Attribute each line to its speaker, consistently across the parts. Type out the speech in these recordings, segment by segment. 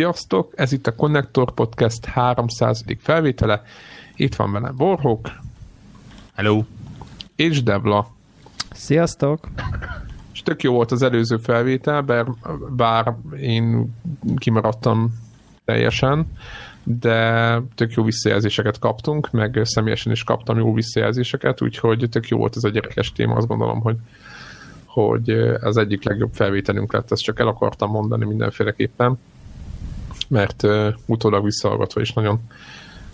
Speaker 1: Sziasztok! Ez itt a Connector Podcast 300. felvétele. Itt van velem Borhók.
Speaker 2: Hello!
Speaker 1: És Devla.
Speaker 3: Sziasztok!
Speaker 1: És tök jó volt az előző felvétel, bár, bár én kimaradtam teljesen, de tök jó visszajelzéseket kaptunk, meg személyesen is kaptam jó visszajelzéseket, úgyhogy tök jó volt ez a gyerekes téma, azt gondolom, hogy hogy az egyik legjobb felvételünk lett, ezt csak el akartam mondani mindenféleképpen mert uh, utólag visszahallgatva is nagyon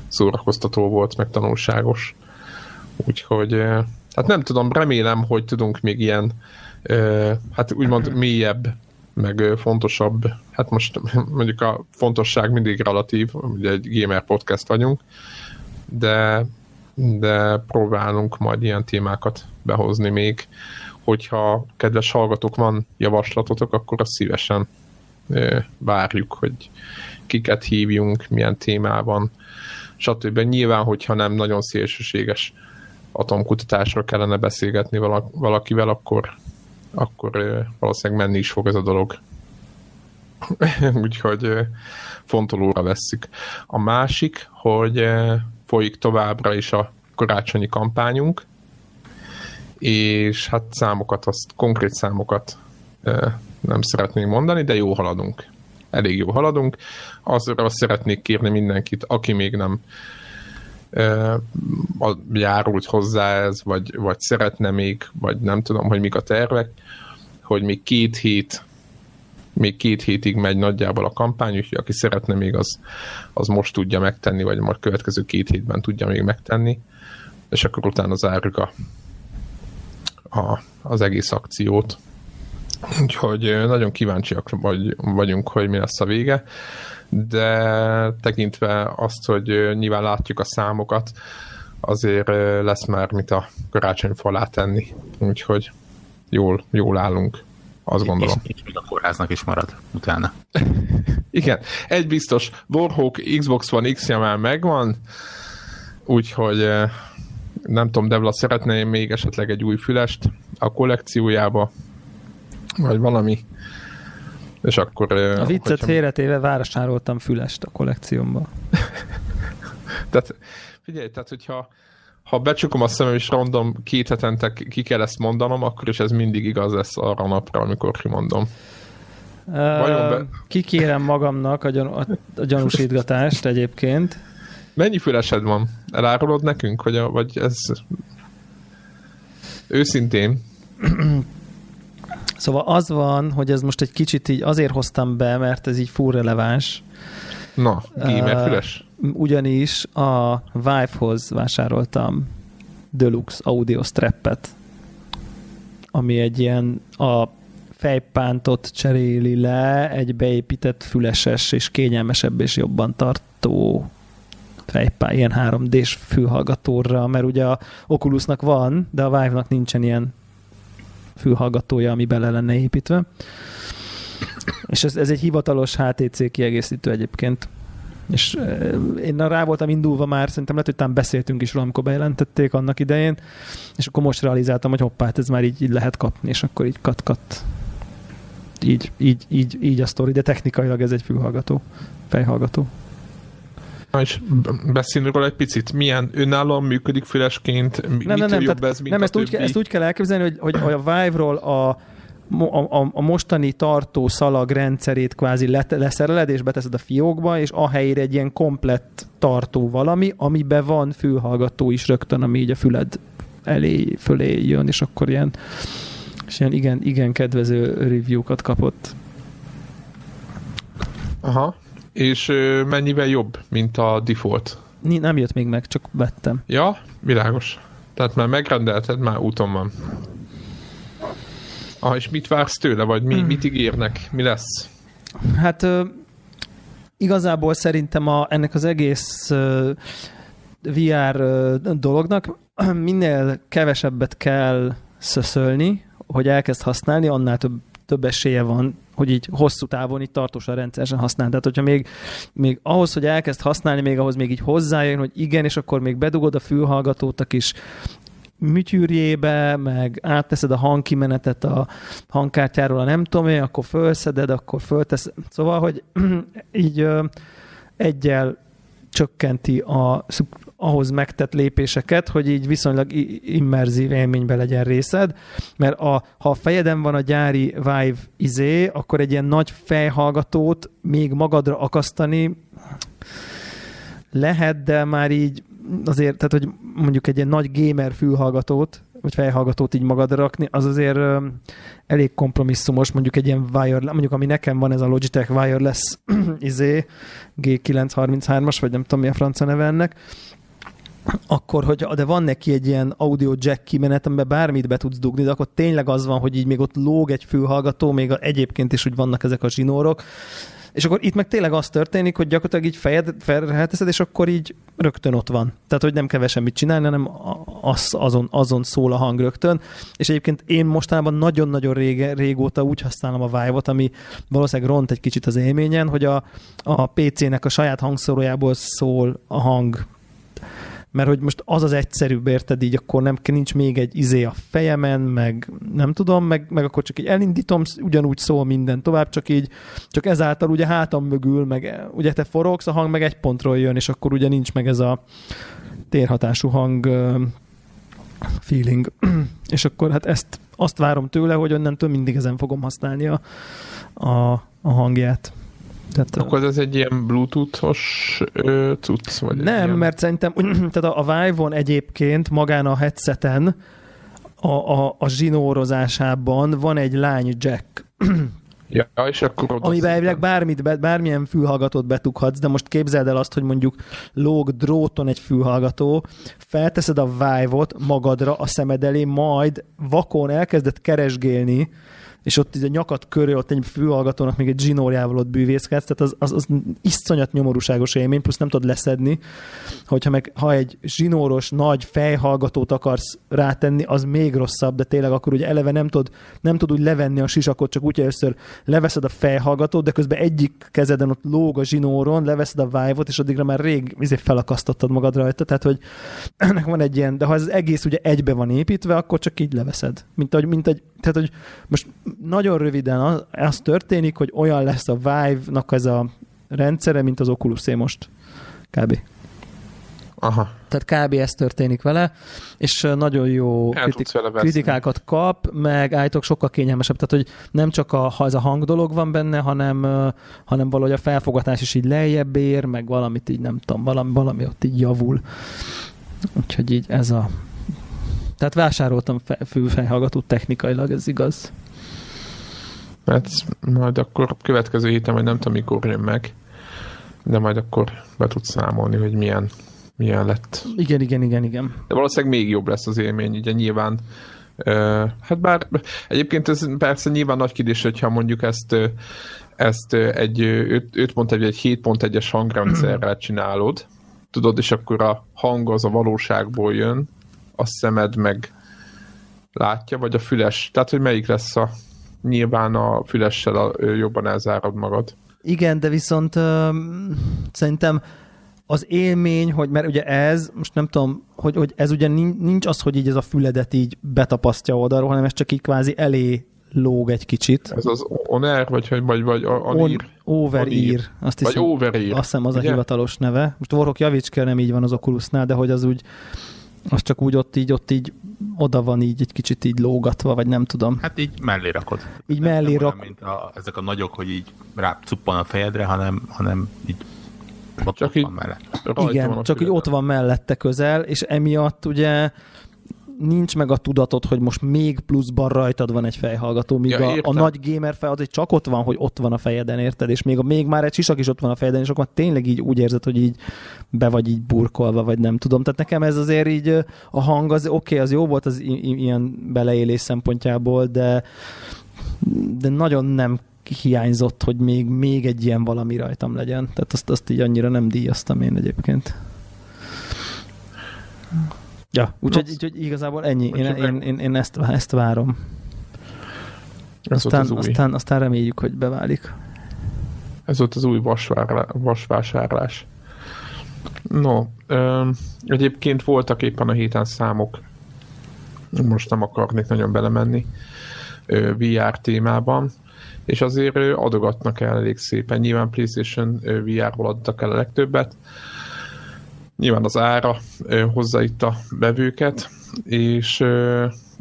Speaker 1: szórakoztató volt, meg tanulságos. Úgyhogy, uh, hát nem tudom, remélem, hogy tudunk még ilyen, uh, hát úgymond mélyebb, meg uh, fontosabb, hát most mondjuk a fontosság mindig relatív, ugye egy gamer podcast vagyunk, de, de próbálunk majd ilyen témákat behozni még, hogyha kedves hallgatók van javaslatotok, akkor azt szívesen várjuk, hogy kiket hívjunk, milyen témában, stb. Nyilván, hogyha nem nagyon szélsőséges atomkutatásról kellene beszélgetni valakivel, akkor, akkor valószínűleg menni is fog ez a dolog. Úgyhogy fontolóra vesszük. A másik, hogy folyik továbbra is a karácsonyi kampányunk, és hát számokat, azt konkrét számokat nem szeretnénk mondani, de jó haladunk. Elég jó haladunk. Azra szeretnék kérni mindenkit, aki még nem járult hozzá ez, vagy, vagy szeretne még, vagy nem tudom, hogy mik a tervek, hogy még két hét még két hétig megy nagyjából a kampány, úgyhogy aki szeretne még az, az most tudja megtenni, vagy majd következő két hétben tudja még megtenni, és akkor utána zárjuk a, a, az egész akciót. Úgyhogy nagyon kíváncsiak vagy, vagyunk, hogy mi lesz a vége, de tekintve azt, hogy nyilván látjuk a számokat, azért lesz már mit a karácsony falá tenni. Úgyhogy jól, jól állunk, azt gondolom.
Speaker 2: És, és még a kórháznak is marad utána.
Speaker 1: Igen, egy biztos, Warhawk Xbox One x már megvan, úgyhogy nem tudom, Devla szeretné még esetleg egy új fülest a kollekciójába, vagy valami. És akkor...
Speaker 3: A viccet hogyha... félretéve vásároltam fülest a kollekciómba.
Speaker 1: tehát figyelj, tehát hogyha ha becsukom a szemem és random két hetente ki kell ezt mondanom, akkor is ez mindig igaz lesz arra a napra, amikor kimondom.
Speaker 3: Uh, be... Kikérem magamnak a, gyan- a, a gyanúsítgatást egyébként.
Speaker 1: Mennyi fülesed van? Elárulod nekünk, vagy, a, vagy ez őszintén?
Speaker 3: Szóval az van, hogy ez most egy kicsit így azért hoztam be, mert ez így full releváns.
Speaker 1: Na, gamer füles?
Speaker 3: Uh, ugyanis a Vive-hoz vásároltam Deluxe audio strappet, ami egy ilyen a fejpántot cseréli le egy beépített füleses és kényelmesebb és jobban tartó fejpá, ilyen 3D-s fülhallgatóra, mert ugye a Oculusnak van, de a Vive-nak nincsen ilyen fülhallgatója, ami bele lenne építve. És ez, ez egy hivatalos HTC kiegészítő egyébként. És én rá voltam indulva már, szerintem lehet, hogy talán beszéltünk is róla, amikor bejelentették annak idején, és akkor most realizáltam, hogy hoppá, hát ez már így, így lehet kapni, és akkor így kat-kat. Így, így, így, így a sztori, de technikailag ez egy fülhallgató, fejhallgató.
Speaker 1: És beszélünk róla egy picit, milyen önállóan működik fülesként, nem,
Speaker 3: nem, nem, jobb tehát, ez, mint nem ezt, úgy, ezt úgy kell elképzelni, hogy, hogy, hogy a Vive-ról a, a, a, a mostani tartó szalag rendszerét kvázi le, leszereled, és beteszed a fiókba, és a helyére egy ilyen komplett tartó valami, amiben van fülhallgató is rögtön, ami így a füled elé, fölé jön, és akkor ilyen, és ilyen igen, igen kedvező review-kat kapott.
Speaker 1: Aha. És mennyivel jobb, mint a default?
Speaker 3: Nem jött még meg, csak vettem.
Speaker 1: Ja, világos. Tehát már megrendelted, már úton van. Ah, és mit vársz tőle, vagy mi, mit ígérnek? Mi lesz?
Speaker 3: Hát igazából szerintem a, ennek az egész VR dolognak minél kevesebbet kell szöszölni, hogy elkezd használni, annál több, több esélye van, hogy így hosszú távon így tartósan rendszeresen használ. Tehát, hogyha még, még ahhoz, hogy elkezd használni, még ahhoz még így hozzájön, hogy igen, és akkor még bedugod a fülhallgatót a kis műtyűrjébe, meg átteszed a hangkimenetet a hangkártyáról a nem tudom én, akkor fölszeded, akkor fölteszed. Szóval, hogy így egyel csökkenti a ahhoz megtett lépéseket, hogy így viszonylag immerzív élménybe legyen részed, mert a, ha a fejeden van a gyári Vive izé, akkor egy ilyen nagy fejhallgatót még magadra akasztani lehet, de már így azért, tehát hogy mondjuk egy ilyen nagy gamer fülhallgatót, vagy fejhallgatót így magadra rakni, az azért elég kompromisszumos, mondjuk egy ilyen wireless, mondjuk ami nekem van ez a Logitech wireless izé, G933-as, vagy nem tudom mi a francia neve ennek, akkor, hogy de van neki egy ilyen audio jack kimenet, amiben bármit be tudsz dugni, de akkor tényleg az van, hogy így még ott lóg egy fülhallgató, még egyébként is úgy vannak ezek a zsinórok, és akkor itt meg tényleg az történik, hogy gyakorlatilag így fejed felteszed, és akkor így rögtön ott van. Tehát, hogy nem kell semmit csinálni, hanem az, azon, azon szól a hang rögtön. És egyébként én mostanában nagyon-nagyon rége, régóta úgy használom a Vive-ot, ami valószínűleg ront egy kicsit az élményen, hogy a, a PC-nek a saját hangszórójából szól a hang mert hogy most az az egyszerűbb, érted, így akkor nem, nincs még egy izé a fejemen, meg nem tudom, meg, meg akkor csak így elindítom, ugyanúgy szól minden tovább, csak így, csak ezáltal ugye hátam mögül, meg ugye te forogsz, a hang meg egy pontról jön, és akkor ugye nincs meg ez a térhatású hang feeling. és akkor hát ezt azt várom tőle, hogy onnantól mindig ezen fogom használni a, a, a hangját.
Speaker 1: Tehát, Akkor ez egy ilyen bluetooth-os cucc? Vagy
Speaker 3: nem,
Speaker 1: ilyen...
Speaker 3: mert szerintem tehát a, a Vive-on egyébként magán a headseten a, a, a zsinórozásában van egy lány jack.
Speaker 1: Ja, és akkor
Speaker 3: Amiben elvileg bármit, bármilyen fülhallgatót betughatsz, de most képzeld el azt, hogy mondjuk lóg dróton egy fülhallgató, felteszed a Vive-ot magadra a szemed elé, majd vakon elkezdett keresgélni, és ott a nyakat körül, ott egy fülhallgatónak még egy zsinórjával ott bűvészkedsz, tehát az, az, az iszonyat nyomorúságos élmény, plusz nem tudod leszedni, hogyha meg ha egy zsinóros nagy fejhallgatót akarsz rátenni, az még rosszabb, de tényleg akkor ugye eleve nem tud, nem tud úgy levenni a sisakot, csak úgy először leveszed a fejhallgatót, de közben egyik kezeden ott lóg a zsinóron, leveszed a vive és addigra már rég izé felakasztottad magad rajta, tehát hogy ennek van egy ilyen, de ha ez egész ugye egybe van építve, akkor csak így leveszed. Mint, ahogy, mint egy, tehát hogy most nagyon röviden az, az történik, hogy olyan lesz a Vive-nak ez a rendszere, mint az oculus most. Kb.
Speaker 1: Aha.
Speaker 3: Tehát kb. ez történik vele, és nagyon jó kritik- kritikákat kap, meg állítok sokkal kényelmesebb, tehát hogy nem csak a, ha ez a hang dolog van benne, hanem, hanem valahogy a felfogatás is így lejjebb ér, meg valamit így nem tudom, valami, valami ott így javul. Úgyhogy így ez a... Tehát vásároltam fe, fülfejhallgatót technikailag, ez igaz.
Speaker 1: Mert majd akkor következő héten, vagy nem tudom mikor jön meg, de majd akkor be tudsz számolni, hogy milyen, milyen lett.
Speaker 3: Igen, igen, igen, igen.
Speaker 1: De valószínűleg még jobb lesz az élmény, ugye nyilván hát bár egyébként ez persze nyilván nagy kérdés, hogyha mondjuk ezt, ezt egy 5.1 vagy egy 7.1-es hangrendszerrel csinálod, tudod, és akkor a hang az a valóságból jön, a szemed meg látja, vagy a füles, tehát hogy melyik lesz a nyilván a fülessel a, jobban elzárad magad.
Speaker 3: Igen, de viszont uh, szerintem az élmény, hogy mert ugye ez, most nem tudom, hogy, hogy ez ugye nincs az, hogy így ez a füledet így betapasztja oldalról, hanem ez csak így kvázi elé lóg egy kicsit.
Speaker 1: Ez az on-air, vagy, vagy, vagy on,
Speaker 3: over-ear.
Speaker 1: Azt hiszem, vagy over-ear.
Speaker 3: Azt hiszem az ugye? a hivatalos neve. Most Warhawk javíts kell, nem így van az Oculusnál, de hogy az úgy az csak úgy ott így, ott így oda van így egy kicsit így lógatva, vagy nem tudom.
Speaker 2: Hát így mellé rakod.
Speaker 3: Így nem, mellé
Speaker 2: rakod. Mint a, ezek a nagyok, hogy így rá cuppan a fejedre, hanem, hanem így ott, csak ott így van mellett.
Speaker 3: Igen, csak így ott van mellette közel, és emiatt ugye nincs meg a tudatod, hogy most még pluszban rajtad van egy fejhallgató, míg
Speaker 1: Ja,
Speaker 3: a, a nagy gamer fej az egy csak ott van, hogy ott van a fejeden, érted? És még, a, még már egy sisak is ott van a fejeden, és akkor tényleg így úgy érzed, hogy így be vagy így burkolva, vagy nem tudom. Tehát nekem ez azért így a hang az oké, okay, az jó volt az ilyen beleélés szempontjából, de de nagyon nem hiányzott, hogy még, még egy ilyen valami rajtam legyen. Tehát azt, azt így annyira nem díjaztam én egyébként. Ja, úgyhogy, úgyhogy igazából ennyi. Én,
Speaker 1: Úgyhogy
Speaker 3: én,
Speaker 1: meg-
Speaker 3: én, én ezt, ezt várom.
Speaker 1: Ez
Speaker 3: Aztán,
Speaker 1: az
Speaker 3: aztán, aztán reméljük, hogy beválik.
Speaker 1: Ez volt az új vasvárlá, vasvásárlás. No, ö, egyébként voltak éppen a héten számok, most nem akarnék nagyon belemenni ö, VR témában, és azért adogatnak el elég szépen. Nyilván PlayStation ö, VR-ból adtak el a legtöbbet, nyilván az ára hozza itt a bevőket, és,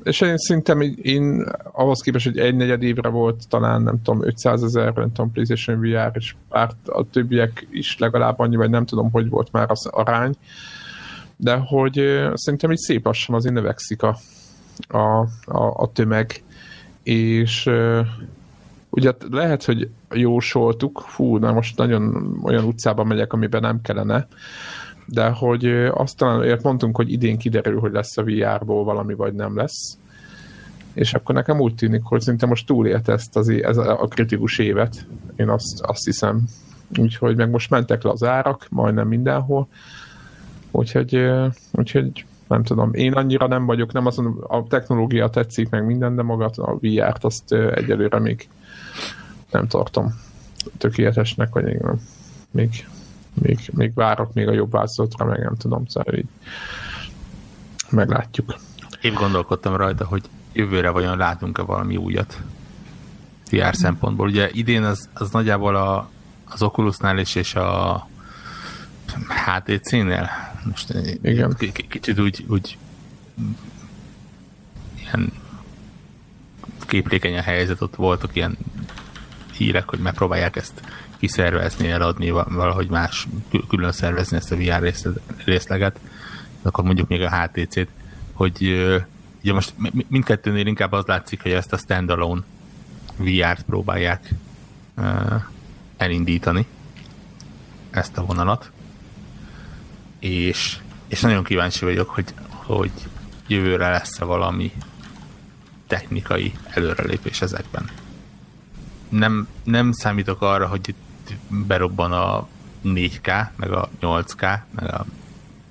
Speaker 1: és én szerintem én ahhoz képest, hogy egy negyed évre volt talán, nem tudom, 500 ezer, nem tudom, PlayStation VR, és pár, a többiek is legalább annyi, vagy nem tudom, hogy volt már az arány, de hogy szerintem így szép lassan azért növekszik a, a, a, a tömeg, és ugye lehet, hogy jósoltuk, fú, na most nagyon olyan utcában megyek, amiben nem kellene, de hogy azt talán mondtunk, hogy idén kiderül, hogy lesz a VR-ból valami, vagy nem lesz. És akkor nekem úgy tűnik, hogy szinte most túlélte ezt az, ez a kritikus évet. Én azt, azt hiszem. Úgyhogy meg most mentek le az árak, majdnem mindenhol. Úgyhogy, úgyhogy nem tudom, én annyira nem vagyok, nem azon a technológia tetszik meg minden, de magát a VR-t azt egyelőre még nem tartom tökéletesnek, vagy még, még, még, még várok még a jobb változatra, meg nem tudom, szóval így meglátjuk.
Speaker 2: Én gondolkodtam rajta, hogy jövőre vajon látunk-e valami újat VR szempontból. Ugye idén az, az nagyjából a, az Oculusnál is és a HTC-nél most
Speaker 1: Igen.
Speaker 2: kicsit úgy, úgy ilyen képlékeny a helyzet, ott voltak ilyen hírek, hogy megpróbálják ezt kiszervezni, eladni, val- valahogy más kül- külön szervezni ezt a VR részle- részleget, akkor mondjuk még a HTC-t, hogy ugye most mi- mindkettőnél inkább az látszik, hogy ezt a standalone VR-t próbálják elindítani, ezt a vonalat, és, és nagyon kíváncsi vagyok, hogy, hogy jövőre lesz-e valami technikai előrelépés ezekben. Nem, nem számítok arra, hogy itt berobban a 4K, meg a 8K, meg a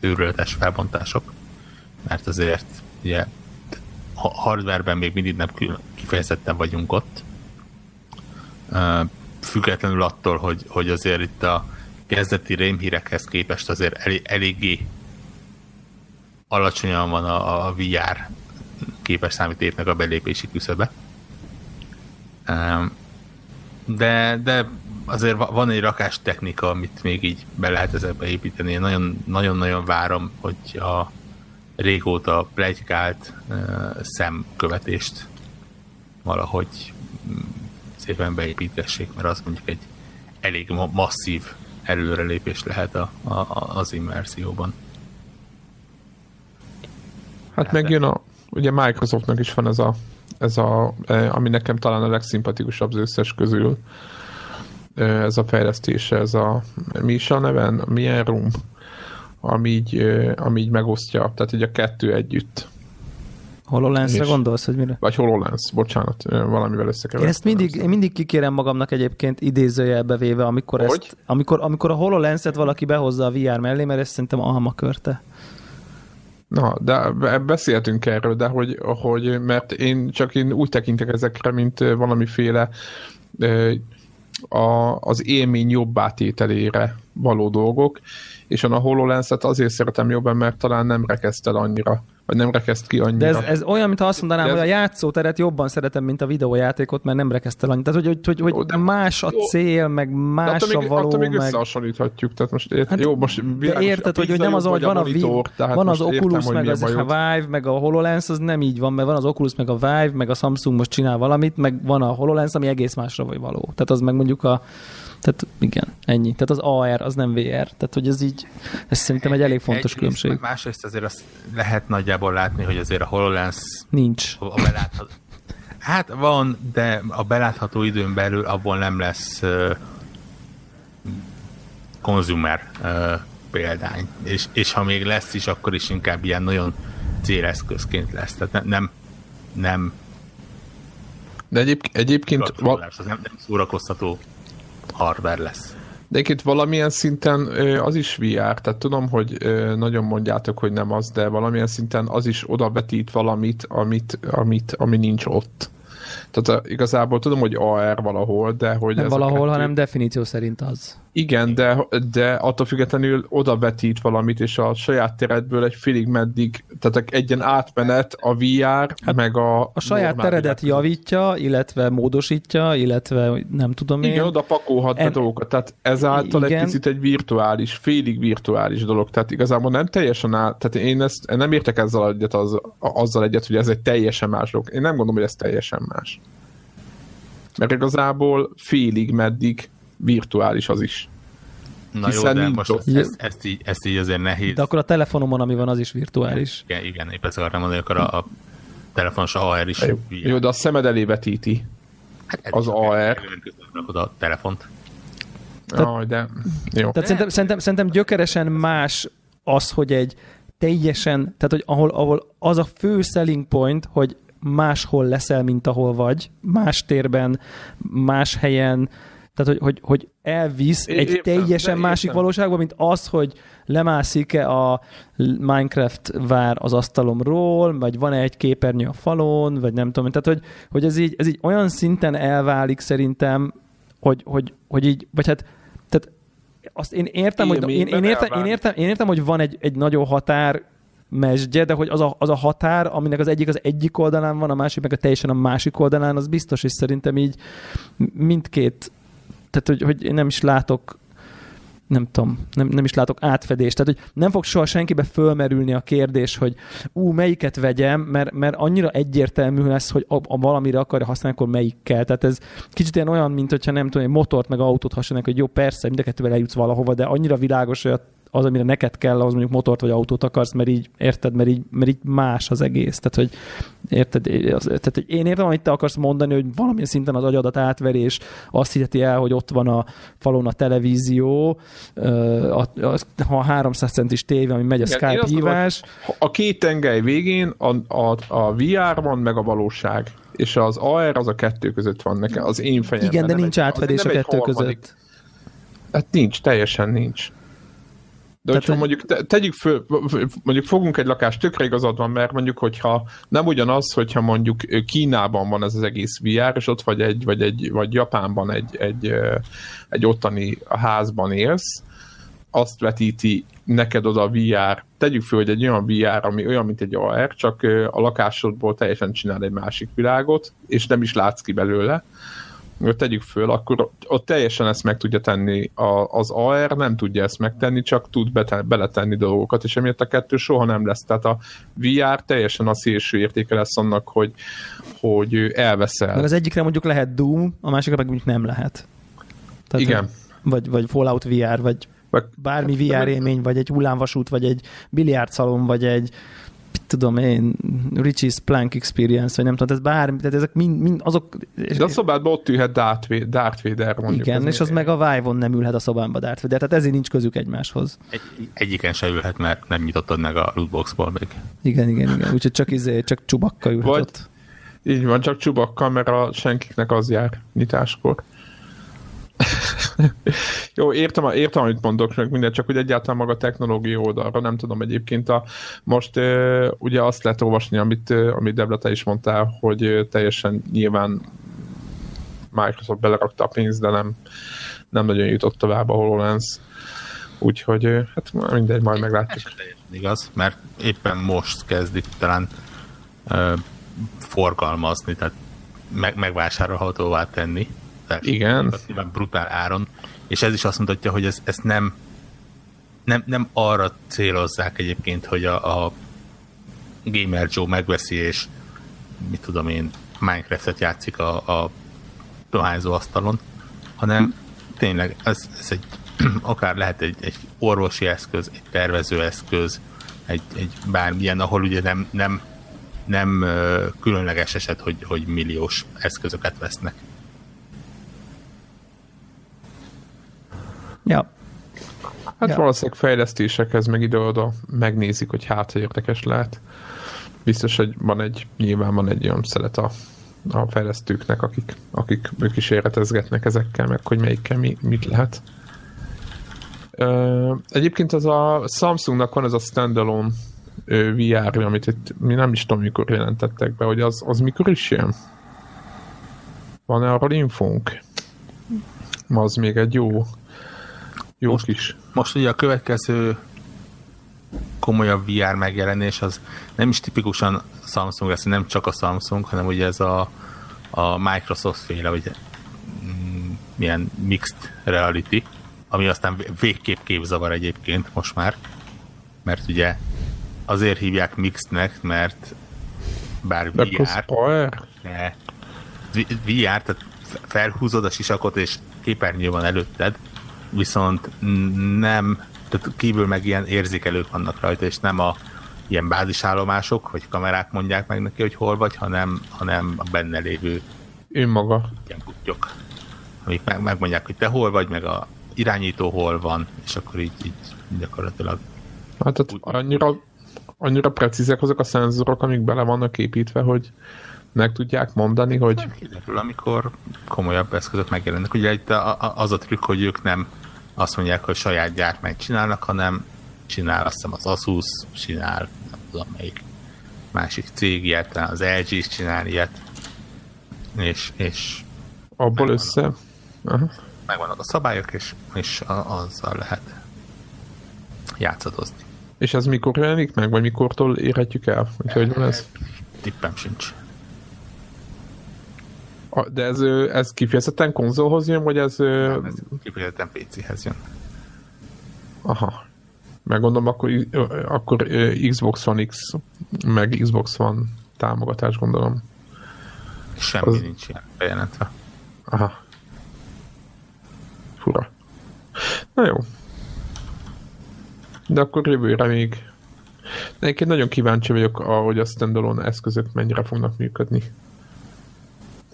Speaker 2: őrületes felbontások, mert azért ugye ha hardwareben még mindig nem kifejezetten vagyunk ott. Függetlenül attól, hogy, hogy azért itt a kezdeti rémhírekhez képest azért elég, eléggé alacsonyan van a, a VR képes számítéknek a belépési küszöbe. De, de azért va- van egy rakás technika, amit még így be lehet ezekbe építeni. Én nagyon- nagyon-nagyon várom, hogy a régóta plegykált ö, szemkövetést valahogy mm, szépen beépítessék, mert az mondjuk egy elég ma- masszív előrelépés lehet a, a, az immerzióban.
Speaker 1: Hát megjön a, ugye Microsoftnak is van ez a, ez a, eh, ami nekem talán a legszimpatikusabb az összes közül, ez a fejlesztése, ez a, mi is a neven, milyen room, ami így, ami így megosztja, tehát így a kettő együtt.
Speaker 3: HoloLens-re gondolsz, hogy mire?
Speaker 1: Vagy HoloLens, bocsánat, valamivel
Speaker 3: Én
Speaker 1: összekevertem.
Speaker 3: ezt mindig, én mindig kikérem magamnak egyébként idézőjelbe véve, amikor,
Speaker 1: Hogy?
Speaker 3: ezt, amikor, amikor a HoloLens-et valaki behozza a VR mellé, mert ez szerintem almakörte.
Speaker 1: Na, de be- beszéltünk erről, de hogy, hogy mert én csak én úgy tekintek ezekre, mint valamiféle a, az élmény jobb átételére való dolgok, és a HoloLens-et azért szeretem jobban, mert talán nem rekeszt el annyira, vagy nem rekeszt ki annyira.
Speaker 3: De ez, ez olyan, mintha azt mondanám,
Speaker 1: De ez-
Speaker 3: hogy a játszóteret jobban szeretem, mint a videójátékot, mert nem rekesztel annyit. Tehát, hogy, hogy, hogy, hogy
Speaker 1: de-
Speaker 3: más a cél, meg
Speaker 1: de
Speaker 3: más
Speaker 1: attól
Speaker 3: a
Speaker 1: még,
Speaker 3: való,
Speaker 1: attól még
Speaker 3: meg...
Speaker 1: összehasonlíthatjuk, tehát most ért,
Speaker 3: Hát,
Speaker 1: jó, most
Speaker 3: De
Speaker 1: világos,
Speaker 3: érted,
Speaker 1: a
Speaker 3: hogy, hogy nem az, hogy van, a,
Speaker 1: monitor,
Speaker 3: Vi- van az
Speaker 1: értem,
Speaker 3: Oculus,
Speaker 1: hogy
Speaker 3: meg az a. Vive, meg a HoloLens, az nem így van, mert van az Oculus, meg a Vive, meg a Samsung most csinál valamit, meg van a HoloLens, ami egész másra vagy való. Tehát az meg mondjuk a Tehát igen, ennyi. Tehát az AR, az nem VR. Tehát, hogy ez így, ez szerintem egy elég fontos
Speaker 2: Egyrészt,
Speaker 3: különbség.
Speaker 2: Másrészt azért azt lehet nagyjából látni, hogy azért a HoloLens
Speaker 3: Nincs.
Speaker 2: a belátható... Hát van, de a belátható időn belül abból nem lesz uh, consumer uh, példány. És, és ha még lesz is, akkor is inkább ilyen nagyon céleszközként lesz. Tehát ne, nem, nem
Speaker 1: De egyéb, egyébként, val-
Speaker 2: az nem, nem szórakoztató hardware lesz.
Speaker 1: de egyébként valamilyen szinten az is VR, tehát tudom, hogy nagyon mondjátok, hogy nem az, de valamilyen szinten az is odavetít valamit, amit, amit, ami nincs ott. Tehát igazából tudom, hogy AR valahol, de hogy
Speaker 3: Nem valahol,
Speaker 1: kettő-
Speaker 3: hanem definíció szerint az.
Speaker 1: Igen, de, de attól függetlenül odavetít valamit, és a saját teredből egy félig meddig, tehát egy ilyen átmenet a VR, hát meg a
Speaker 3: A saját teredet
Speaker 1: között.
Speaker 3: javítja, illetve módosítja, illetve nem tudom én.
Speaker 1: Igen, oda pakolhat be
Speaker 3: En-
Speaker 1: dolgokat, tehát ezáltal
Speaker 3: Igen.
Speaker 1: egy picit egy virtuális, félig virtuális dolog, tehát igazából nem teljesen át, tehát én ezt én nem értek ezzel egyet, az, azzal egyet, hogy ez egy teljesen más dolog. Én nem gondolom, hogy ez teljesen más. Mert igazából félig meddig virtuális az is.
Speaker 2: Na
Speaker 1: Hiszen
Speaker 2: jó, de most
Speaker 1: ott.
Speaker 2: ezt, ezt, ezt, így, ezt így azért nehéz.
Speaker 3: De akkor a telefonomon, ami van, az is virtuális.
Speaker 2: Igen, igen, épp ezt akartam mondani, akkor a, a telefonos AR is
Speaker 1: Jó, jó de a szemed elé vetíti.
Speaker 2: Hát
Speaker 1: az AR.
Speaker 2: Rakod a telefont.
Speaker 3: Tehát-
Speaker 1: Aj, de jó.
Speaker 3: Tehát szerintem, szerintem, szerintem gyökeresen más az, hogy egy teljesen, tehát hogy ahol, ahol az a fő selling point, hogy máshol leszel, mint ahol vagy, más térben, más helyen, tehát hogy, hogy, hogy elvisz egy
Speaker 1: értem,
Speaker 3: teljesen másik
Speaker 1: értem.
Speaker 3: valóságba, mint az, hogy lemászik-e a Minecraft vár az asztalomról, vagy van-e egy képernyő a falon, vagy nem tudom. Tehát, hogy, hogy ez, így, ez így olyan szinten elválik szerintem, hogy, hogy, hogy így, vagy hát tehát azt én értem, hogy én, én, értem, én, értem, én értem, hogy van egy, egy nagyon határ mesdje, de hogy az a, az a határ, aminek az egyik az egyik oldalán van, a másik meg a teljesen a másik oldalán, az biztos, és szerintem így mindkét, tehát hogy, hogy én nem is látok nem tudom, nem, nem is látok átfedést. Tehát, hogy nem fog soha senkibe fölmerülni a kérdés, hogy ú, melyiket vegyem, mert, mert annyira egyértelmű lesz, hogy a, a valamire akarja használni, akkor melyikkel. Tehát ez kicsit ilyen olyan, mint hogyha nem tudom, egy motort meg autót hasonlnak, hogy jó, persze, mind a kettővel eljutsz valahova, de annyira világos, hogy az, amire neked kell, az mondjuk motort vagy autót akarsz, mert így, érted, mert így, mert így más az egész. Tehát, hogy érted, az, tehát, hogy én értem, amit te akarsz mondani, hogy valamilyen szinten az agyadat átveri, és azt hiheti el, hogy ott van a falon a televízió, a, a, a 300 centis tévé, ami megy a
Speaker 1: Igen,
Speaker 3: Skype
Speaker 1: gondolom,
Speaker 3: hívás.
Speaker 1: A két tengely végén a, a, a VR van, meg a valóság. És az AR az a kettő között van nekem, az én fejemben.
Speaker 3: Igen, de nincs
Speaker 1: egy-
Speaker 3: átfedés a kettő
Speaker 1: harmadik.
Speaker 3: között.
Speaker 1: Hát nincs, teljesen nincs. De
Speaker 3: Tehát,
Speaker 1: hogyha
Speaker 3: hogy-
Speaker 1: mondjuk te, tegyük föl, mondjuk fogunk egy lakást, tökre igazad van, mert mondjuk, hogyha nem ugyanaz, hogyha mondjuk Kínában van ez az egész VR, és ott vagy egy, vagy egy, vagy Japánban egy, egy, egy ottani házban élsz, azt vetíti neked oda a VR, tegyük föl, hogy egy olyan VR, ami olyan, mint egy AR, csak a lakásodból teljesen csinál egy másik világot, és nem is látsz ki belőle, tegyük föl, akkor ott- teljesen ezt meg tudja tenni. A, az AR nem tudja ezt megtenni, csak tud bete, beletenni dolgokat, és emiatt a kettő soha nem lesz. Tehát a VR teljesen a szélső értéke lesz annak, hogy, hogy elveszel.
Speaker 3: Mert az egyikre mondjuk lehet Doom, a másikra meg mondjuk nem lehet. Tehát,
Speaker 1: Igen.
Speaker 3: Vagy, vagy Fallout VR, vagy
Speaker 1: Vagy
Speaker 3: bármi VR élmény, vagy egy hullámvasút, vagy egy biliárdszalon, vagy egy tudom én, Richie's Plank Experience, vagy nem tudom, ez bármi, tehát ezek mind, mind azok... És,
Speaker 1: de a szobádban ott ülhet Darth Vader, Darth Vader mondjuk.
Speaker 3: igen, és az meg a Vive-on nem ülhet a szobámba Darth Vader, tehát ezért nincs közük egymáshoz.
Speaker 2: Egy, egyiken se ülhet, mert nem nyitottad meg a lootboxból még.
Speaker 3: Igen, igen, igen. Úgyhogy csak, izé, csak csubakka ülhet
Speaker 1: Vagy-
Speaker 3: ott.
Speaker 1: Így van, csak csubakkal, mert a senkiknek az jár nyitáskor. Jó, értem, értem, amit mondok, meg minden, csak hogy egyáltalán maga a technológia oldalra, nem tudom egyébként a, most uh, ugye azt lehet olvasni, amit, uh, amit Debla, te is mondtál, hogy uh, teljesen nyilván Microsoft belerakta a pénzt, de nem, nem nagyon jutott tovább a HoloLens. Úgyhogy hát mindegy, majd meglátjuk.
Speaker 2: Igaz, mert éppen most kezdik talán ö, forgalmazni, tehát meg, megvásárolhatóvá tenni.
Speaker 1: Igen.
Speaker 2: Nyilván brutál áron, és ez is azt mutatja, hogy ez, ezt nem, nem, nem arra célozzák egyébként, hogy a, a Gamer Joe megveszi, és mit tudom én, Minecraft-et játszik a, a dohányzó asztalon, hanem tényleg ez, ez egy, akár lehet egy, egy orvosi eszköz, egy tervező eszköz, egy, egy bármilyen, ahol ugye nem, nem, nem különleges eset, hogy, hogy milliós eszközöket vesznek.
Speaker 3: Ja.
Speaker 1: Hát
Speaker 3: Ja.
Speaker 1: valószínűleg fejlesztésekhez meg ide-oda megnézik, hogy hát ha érdekes lehet. Biztos, hogy van egy, nyilván van egy olyan szelet a, a fejlesztőknek, akik, akik ők is éretezgetnek ezekkel, meg hogy melyikkel mi, mit lehet. Ö, egyébként az a Samsungnak van ez a standalone VR, amit itt, mi nem is tudom, mikor jelentettek be, hogy az, az mikor is jön? Van-e arról infónk? Az még egy jó jó
Speaker 2: Most-
Speaker 1: kis
Speaker 2: Most ugye a következő komolyabb VR megjelenés az nem is tipikusan Samsung lesz, nem csak a Samsung, hanem ugye ez a, a Microsoft féle, ugye mm, milyen mixed reality, ami aztán vé- végképp képzavar egyébként most már, mert ugye azért hívják mixednek, mert bár
Speaker 1: De
Speaker 2: VR, ne. VR, tehát felhúzod a sisakot, és képernyő van előtted, viszont nem, tehát kívül meg ilyen érzékelők vannak rajta, és nem a ilyen bázisállomások, vagy kamerák mondják meg neki, hogy hol vagy, hanem, hanem a benne lévő
Speaker 1: Önmaga.
Speaker 2: ilyen kutyok, amik meg, megmondják, hogy te hol vagy, meg a irányító hol van, és akkor így, így gyakorlatilag
Speaker 1: Hát tehát annyira, annyira precízek azok a szenzorok, amik bele vannak építve, hogy meg tudják mondani, hogy
Speaker 2: kiderül, amikor komolyabb eszközök megjelennek. Ugye itt a, a, az a trükk, hogy ők nem azt mondják, hogy saját gyártmányt csinálnak, hanem csinál azt hiszem az Asus, csinál nem tudom melyik másik cég ilyet, talán az LG is csinál ilyet, és, és
Speaker 1: abból össze... Aha.
Speaker 2: megvannak a szabályok, és, és a, azzal lehet játszadozni.
Speaker 1: És ez mikor jelenik meg, vagy mikortól érhetjük el? Hogy hogy van ez?
Speaker 2: Tippem sincs.
Speaker 1: De ez, ez kifejezetten konzolhoz jön, vagy ez... ö,
Speaker 2: Ez kifejezetten PC-hez jön.
Speaker 1: Aha. Meg gondolom, akkor, akkor Xbox One X, meg Xbox One támogatás, gondolom.
Speaker 2: Semmi
Speaker 1: Az-
Speaker 2: nincs ilyen bejelentve.
Speaker 1: Aha. Fura. Na jó. De akkor jövőre még. Egyébként nagyon kíváncsi vagyok, arra, hogy a standalone eszközök mennyire fognak működni.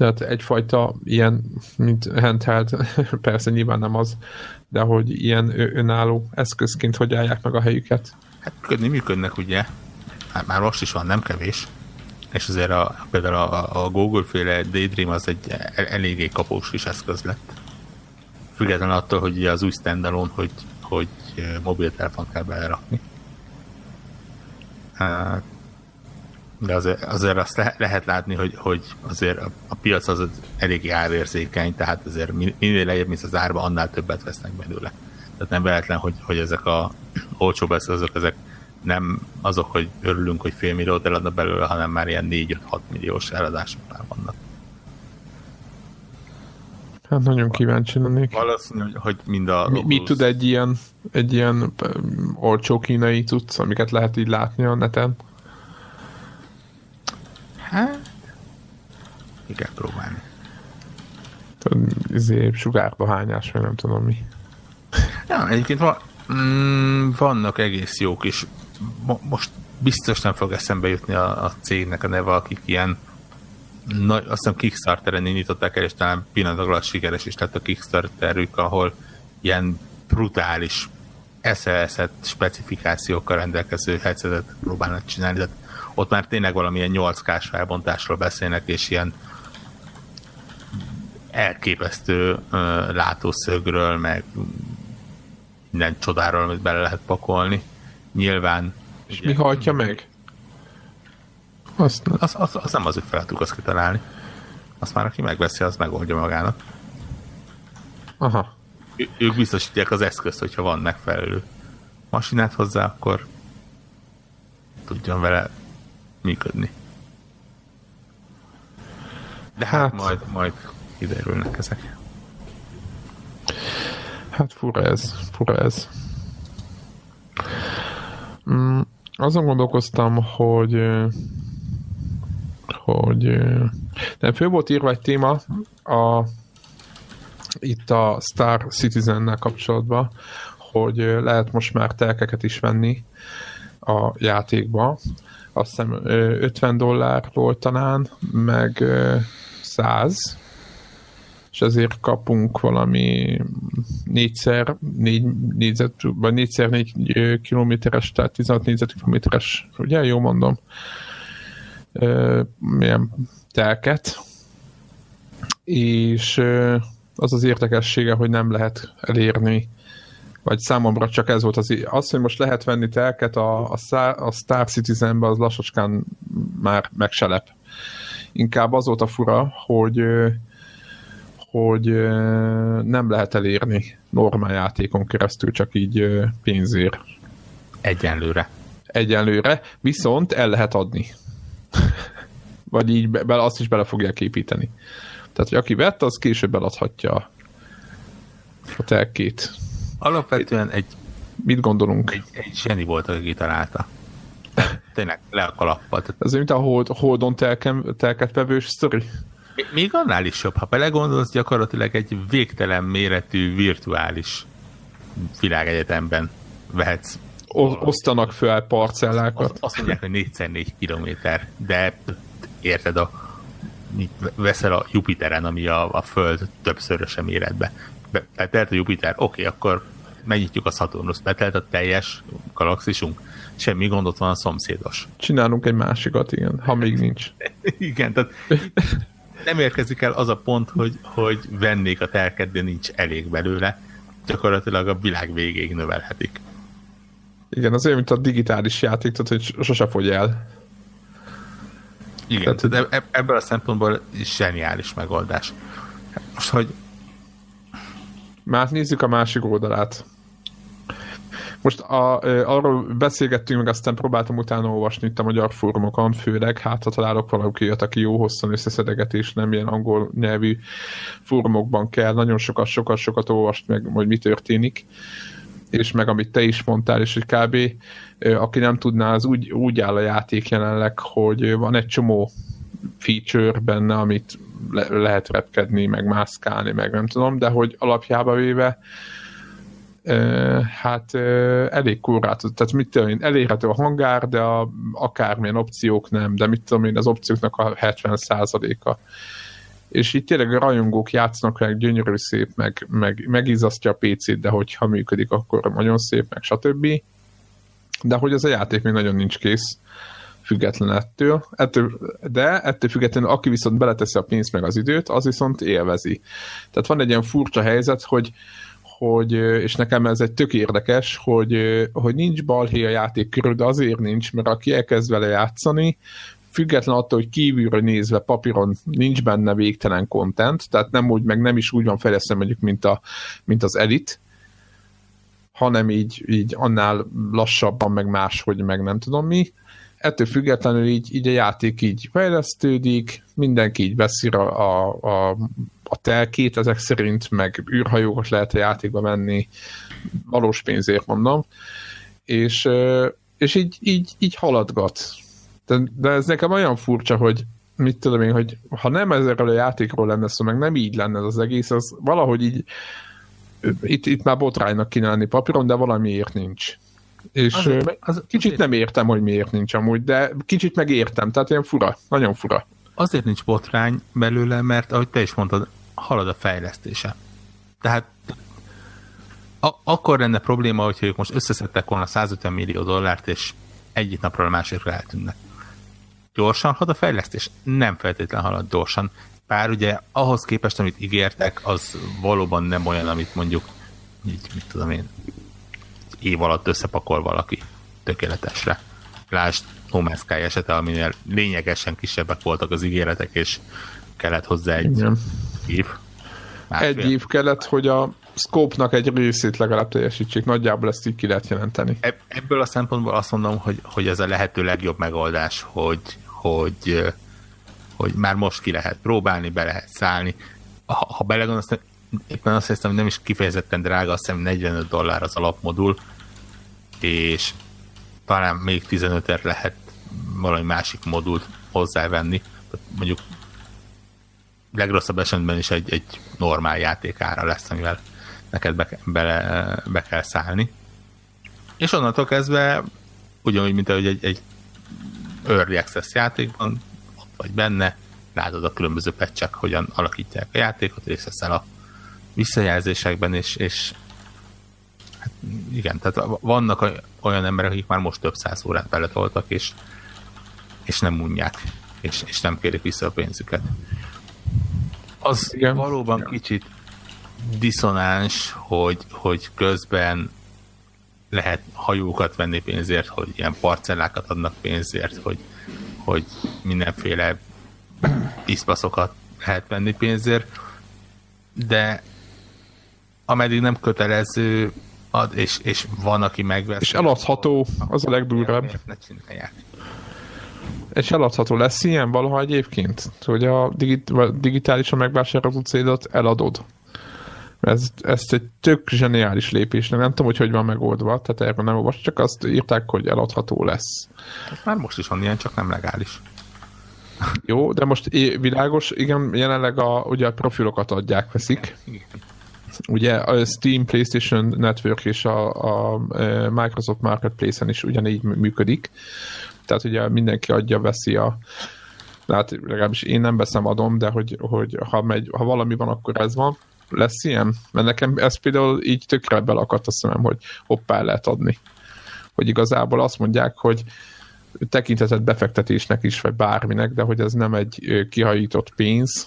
Speaker 1: Tehát egyfajta ilyen, mint handheld, persze nyilván nem az, de hogy ilyen önálló eszközként hogy állják meg a helyüket.
Speaker 2: Hát működni működnek ugye, hát már most is van, nem kevés. És azért a, például a, a Google féle Daydream az egy el, eléggé kapós kis eszköz lett. Függetlenül attól, hogy az új standalone, hogy, hogy ö, mobiltelefont kell belerakni. Hát, De azért, azért azt le, lehet látni, hogy, hogy azért a, a piac az eléggé árérzékeny, tehát azért min- minél lejjebb, mint az árba, annál többet vesznek belőle. Tehát nem véletlen, hogy, hogy ezek a olcsóbb eszközök, ezek nem azok, hogy örülünk, hogy fél milliót eladnak belőle, hanem már ilyen 4-5-6 milliós eladások már vannak.
Speaker 1: Hát nagyon kíváncsi lennék.
Speaker 2: Valószínű, hogy- hogy mind a
Speaker 1: Mi, mit tud egy ilyen, egy ilyen olcsó kínai cucc, amiket lehet így látni a neten?
Speaker 2: Hát, ki kell próbálni.
Speaker 1: Tudod, Izé, sugárba hányás, vagy nem tudom mi.
Speaker 2: Ja, egyébként van, mm, vannak egész jók is. Mo- most biztos nem fog eszembe jutni a, a cégnek a neve, akik ilyen nagy, azt hiszem Kickstarteren indították el, és talán pillanatok alatt sikeres is lett a Kickstarterük, ahol ilyen brutális SLS-et specifikációkkal rendelkező headsetet próbálnak csinálni, tehát ott már tényleg valamilyen 8K-s felbontásról beszélnek, és ilyen elképesztő ö, látószögről, meg minden csodáról, amit bele lehet pakolni. Nyilván
Speaker 1: És mi hajtja meg? Azt nem.
Speaker 2: az, az, az nem az ő feladatuk azt kitalálni. Azt már aki megveszi, az megoldja magának.
Speaker 1: Aha.
Speaker 2: Ő, ők biztosítják az eszközt, hogyha van megfelelő masinát hozzá, akkor tudjon vele működni. De hát,
Speaker 1: Hát.
Speaker 2: majd, majd kiderülnek ezek.
Speaker 1: Hát fura ez, fura ez. Mm, azon gondolkoztam, hogy hogy nem, fő volt írva egy téma a itt a Star Citizen-nel kapcsolatban, hogy lehet most már telkeket is venni, a játékba. Azt hiszem 50 dollár volt talán, meg 100, és ezért kapunk valami négyszer négy négyzet, vagy négyszer négy kilométeres, tehát 16 négyzetkilométeres, ugye, jó mondom, milyen telket, és az az érdekessége, hogy nem lehet elérni vagy számomra csak ez volt az, az hogy most lehet venni telket a, a, a Star Citizenbe, az lassacskán már megselep. Inkább az volt a fura, hogy hogy nem lehet elérni normál játékon keresztül, csak így pénzért.
Speaker 2: Egyenlőre.
Speaker 1: Egyenlőre, viszont el lehet adni. Vagy így be, azt is bele fogják építeni. Tehát, hogy aki vett, az később eladhatja a telkét.
Speaker 2: Alapvetően egy...
Speaker 1: Mit gondolunk?
Speaker 2: Egy, egy zseni volt, aki kitalálta. Tényleg le a kalappal.
Speaker 1: Ez mint a hold, Holdon telkem, telket vevős sztori?
Speaker 2: Még annál is jobb. Ha belegondolsz, gyakorlatilag egy végtelen méretű virtuális világegyetemben vehetsz
Speaker 1: osztanak fel parcellákat.
Speaker 2: Azt, azt mondják, hogy 4x4 kilométer, de érted, a, veszel a Jupiteren, ami a, a Föld többszöröse méretbe. Betelt a Jupiter, oké, okay, akkor megnyitjuk a Saturnus, betelt a teljes galaxisunk, semmi gondot van a szomszédos.
Speaker 1: Csinálunk egy másikat, igen, ha még nincs.
Speaker 2: igen, tehát nem érkezik el az a pont, hogy, hogy vennék a telket, de nincs elég belőle, gyakorlatilag a világ végéig növelhetik.
Speaker 1: Igen, az olyan, mint a digitális játék, tehát hogy sose fogy el.
Speaker 2: Igen, tehát, tehát ebből a szempontból is zseniális megoldás. Most, hogy
Speaker 1: már nézzük a másik oldalát. Most a, arról beszélgettünk, meg aztán próbáltam utána olvasni itt a magyar fórumokon, főleg, hát ha találok valaki, aki jó hosszan összeszedegetés, nem ilyen angol nyelvű fórumokban kell, nagyon sokat, sokat, sokat olvast meg, hogy mi történik és meg amit te is mondtál, és hogy kb. aki nem tudná, az úgy, úgy áll a játék jelenleg, hogy van egy csomó feature benne, amit le, lehet repkedni, meg mászkálni, meg nem tudom, de hogy alapjába véve hát elég korlátozott, tehát mit tudom én, elérhető a hangár, de a, akármilyen opciók nem, de mit tudom én, az opcióknak a 70%-a. És itt tényleg rajongók játszanak meg gyönyörű szép, meg, meg megizasztja a PC-t, de hogyha működik, akkor nagyon szép, meg stb. De hogy ez a játék még nagyon nincs kész független ettől, ettől, de ettől függetlenül aki viszont beleteszi a pénzt meg az időt, az viszont élvezi. Tehát van egy ilyen furcsa helyzet, hogy hogy, és nekem ez egy tök érdekes, hogy, hogy nincs balhé a játék körül, de azért nincs, mert aki elkezd vele játszani, független attól, hogy kívülről nézve papíron nincs benne végtelen content, tehát nem úgy, meg nem is úgy van fejlesztve mondjuk, mint, a, mint az elit, hanem így, így annál lassabban, meg máshogy, meg nem tudom mi. Ettől függetlenül így, így a játék így fejlesztődik, mindenki így beszél a, a, a a telkét ezek szerint, meg űrhajókat lehet a játékba menni, valós pénzért mondom, és, és így, így, így haladgat. De, de ez nekem olyan furcsa, hogy mit tudom én, hogy ha nem ezerről a játékról lenne szó, meg nem így lenne az egész, az valahogy így itt, itt már botránynak kínálni papíron, de valamiért nincs. És az, az, kicsit azért... nem értem, hogy miért nincs amúgy, de kicsit megértem, tehát ilyen fura, nagyon fura.
Speaker 2: Azért nincs botrány belőle, mert ahogy te is mondtad, halad a fejlesztése. Tehát a- akkor lenne probléma, hogyha ők most összeszedtek volna 150 millió dollárt, és egyik napról a másikra eltűnnek. Gyorsan halad a fejlesztés? Nem feltétlenül halad gyorsan. Bár ugye ahhoz képest, amit ígértek, az valóban nem olyan, amit mondjuk így, mit tudom én, év alatt összepakol valaki tökéletesre. Lásd No Man's Sky esete, aminél lényegesen kisebbek voltak az ígéretek, és kellett hozzá egy Igen év.
Speaker 1: Másfél. Egy év kellett, hogy a scope-nak egy részét legalább teljesítsék. Nagyjából ezt így ki lehet jelenteni.
Speaker 2: Ebből a szempontból azt mondom, hogy, hogy ez a lehető legjobb megoldás, hogy, hogy, hogy már most ki lehet próbálni, be lehet szállni. Ha, ha belegondolsz, éppen azt hiszem, hogy nem is kifejezetten drága, azt hiszem 45 dollár az alapmodul, és talán még 15 lehet valami másik modult hozzávenni. Mondjuk legrosszabb esetben is egy, egy normál játékára lesz, amivel neked be, be, be kell szállni. És onnantól kezdve ugyanúgy, mint ahogy egy, egy Early Access játékban, ott vagy benne, látod a különböző pecsek, hogyan alakítják a játékot, részt veszel a visszajelzésekben, és, és hát igen, tehát vannak olyan emberek, akik már most több száz órát beletoltak, és, és nem unják, és, és nem kérik vissza a pénzüket. Az igen. valóban igen. kicsit diszonáns, hogy, hogy közben lehet hajókat venni pénzért, hogy ilyen parcellákat adnak pénzért, hogy, hogy mindenféle iszpaszokat lehet venni pénzért, de ameddig nem kötelező, ad, és, és van, aki megvesz.
Speaker 1: És eladható, az a legdurvább. És eladható lesz ilyen valaha egyébként? Hogy a digit, digitálisan megvásárolt cédot eladod? Ez, ezt egy tök zseniális lépés, nem tudom, hogy hogy van megoldva, tehát erről nem olvas, csak azt írták, hogy eladható lesz.
Speaker 2: Már most is van ilyen, csak nem legális.
Speaker 1: Jó, de most világos, igen, jelenleg a, ugye a profilokat adják, veszik. Igen. Ugye a Steam, PlayStation Network és a, a Microsoft Marketplace-en is ugyanígy működik. Tehát ugye mindenki adja, veszi a hát legalábbis én nem veszem, adom, de hogy, hogy ha, megy, ha valami van, akkor ez van. Lesz ilyen? Mert nekem ez például így tökre belakadt a szemem, hogy hoppá lehet adni. Hogy igazából azt mondják, hogy tekintetet befektetésnek is, vagy bárminek, de hogy ez nem egy kihajított pénz,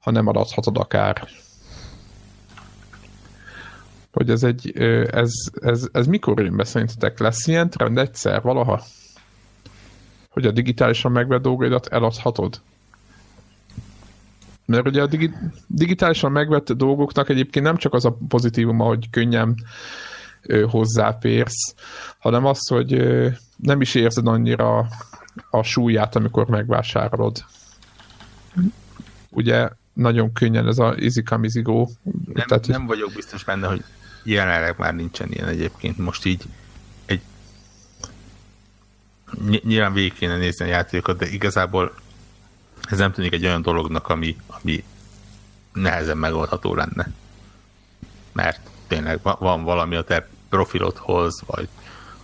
Speaker 1: hanem adathatod akár. Hogy ez egy, ez, ez, ez mikor jön be szerintetek? Lesz ilyen trend egyszer valaha? Hogy a digitálisan megvett dolgaidat eladhatod? Mert ugye a digi, digitálisan megvett dolgoknak egyébként nem csak az a pozitívum, hogy könnyen ö, hozzáférsz, hanem az, hogy ö, nem is érzed annyira a súlyát, amikor megvásárolod. Ugye nagyon könnyen ez a izikamizigo.
Speaker 2: Nem, tehát, nem vagyok biztos benne, hogy jelenleg már nincsen ilyen egyébként. Most így egy nyilván végig kéne nézni a játékokat, de igazából ez nem tűnik egy olyan dolognak, ami, ami nehezen megoldható lenne. Mert tényleg van valami a te profilodhoz, vagy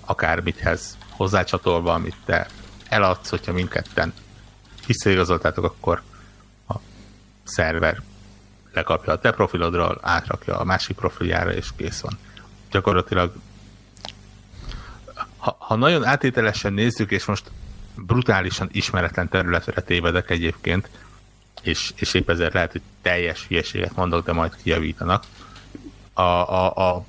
Speaker 2: akármithez hozzácsatolva, amit te eladsz, hogyha mindketten visszaigazoltátok, akkor a szerver lekapja a te profilodról, átrakja a másik profiljára, és kész van. Gyakorlatilag ha, ha nagyon átételesen nézzük, és most brutálisan ismeretlen területre tévedek egyébként, és, és épp ezért lehet, hogy teljes hülyeséget mondok, de majd kijavítanak. A, a, a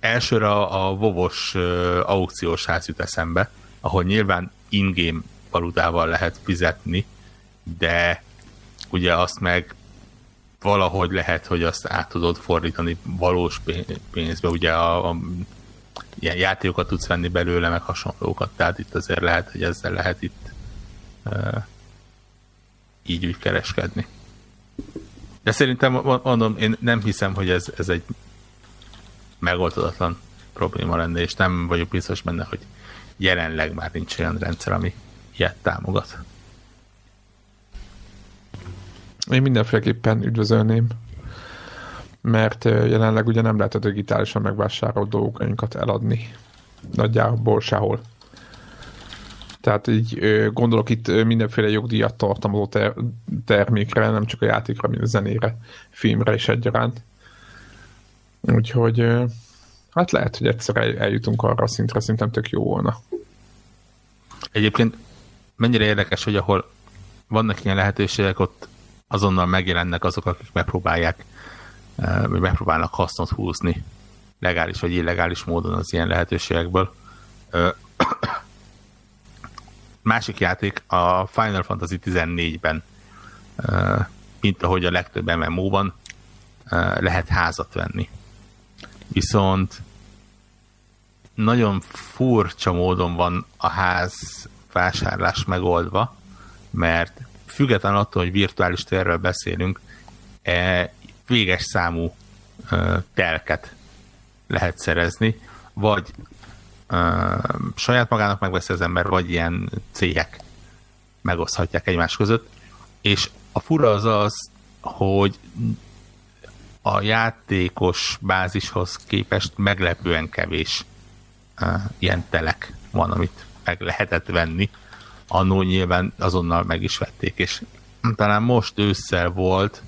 Speaker 2: elsőre a, vovos aukciós ház jut eszembe, ahol nyilván ingame valutával lehet fizetni, de ugye azt meg valahogy lehet, hogy azt át tudod fordítani valós pénzbe, ugye a, a ilyen játékokat tudsz venni belőle, meg hasonlókat, tehát itt azért lehet, hogy ezzel lehet itt uh, így úgy kereskedni. De szerintem mondom, én nem hiszem, hogy ez, ez egy megoldatlan probléma lenne, és nem vagyok biztos benne, hogy jelenleg már nincs olyan rendszer, ami ilyet támogat.
Speaker 1: Én mindenféleképpen üdvözölném, mert jelenleg ugye nem lehet a digitálisan megvásárolt dolgokat eladni. Nagyjából sehol. Tehát így gondolok itt mindenféle jogdíjat tartalmazó ter- termékre, nem csak a játékra, mint a zenére, filmre is egyaránt. Úgyhogy hát lehet, hogy egyszer eljutunk arra a szintre, szerintem tök jó volna.
Speaker 2: Egyébként mennyire érdekes, hogy ahol vannak ilyen lehetőségek, ott azonnal megjelennek azok, akik megpróbálják, vagy megpróbálnak hasznot húzni legális vagy illegális módon az ilyen lehetőségekből. Másik játék a Final Fantasy 14-ben, mint ahogy a legtöbb MMO-ban, lehet házat venni. Viszont nagyon furcsa módon van a ház vásárlás megoldva, mert független attól, hogy virtuális térről beszélünk, e, véges számú e, telket lehet szerezni, vagy e, saját magának megveszi az ember, vagy ilyen cégek megoszthatják egymás között, és a fura az az, hogy a játékos bázishoz képest meglepően kevés ilyen telek van, amit meg lehetett venni. Annó nyilván azonnal meg is vették, és talán most ősszel volt,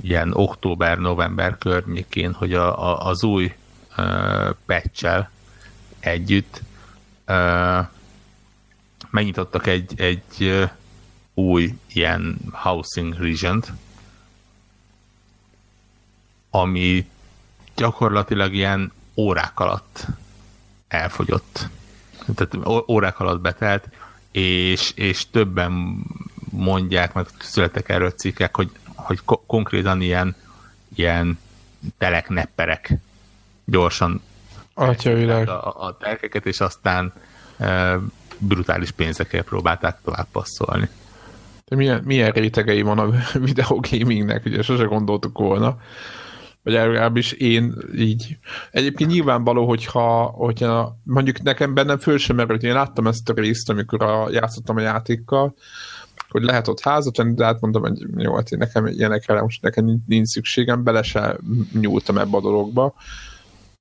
Speaker 2: ilyen október-november környékén, hogy a, a, az új uh, patch együtt uh, megnyitottak egy, egy uh, új ilyen housing region ami gyakorlatilag ilyen órák alatt elfogyott. Tehát órák alatt betelt, és, és többen mondják, meg születtek erről cikkek, hogy, hogy ko- konkrétan ilyen, ilyen teleknepperek gyorsan
Speaker 1: Atyavilág.
Speaker 2: a, a telkeket, és aztán e, brutális pénzekkel próbálták tovább passzolni.
Speaker 1: De milyen, milyen rétegei van a videogamingnek, ugye sose gondoltuk volna vagy legalábbis én így. Egyébként nyilvánvaló, hogyha, hogyha mondjuk nekem bennem föl sem merült, én láttam ezt a részt, amikor a, játszottam a játékkal, hogy lehet ott házat venni, de hát mondom, hogy jó, hát én nekem ilyenekre most nekem nincs szükségem, bele se nyúltam ebbe a dologba,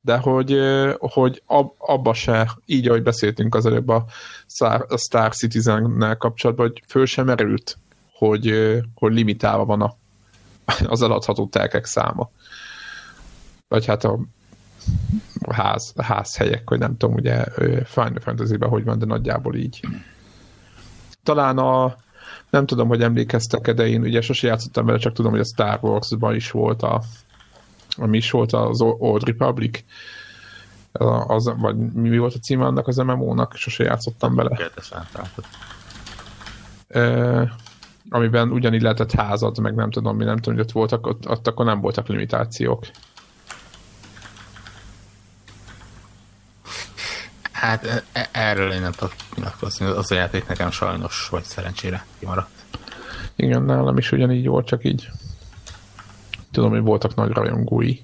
Speaker 1: de hogy, hogy ab, abba se, így ahogy beszéltünk az előbb a Star, a Star Citizen-nel kapcsolatban, hogy föl sem merült, hogy, hogy limitálva van a, az eladható telkek száma vagy hát a ház, házhelyek, hogy nem tudom, ugye Final Fantasy-ben hogy van, de nagyjából így. Talán a nem tudom, hogy emlékeztek de én ugye sose játszottam vele, csak tudom, hogy a Star Wars-ban is volt a ami is volt az Old Republic az, vagy mi volt a címe annak az MMO-nak, sose játszottam bele. E, amiben ugyanígy lehetett házad, meg nem tudom mi, nem tudom, hogy ott voltak, ott, ott akkor nem voltak limitációk.
Speaker 2: Hát e, e, erről én nem tudok nyilatkozni. Az a játék nekem sajnos, vagy szerencsére kimaradt.
Speaker 1: Igen, nálam is ugyanígy volt, csak így tudom, hogy voltak nagy rajongói.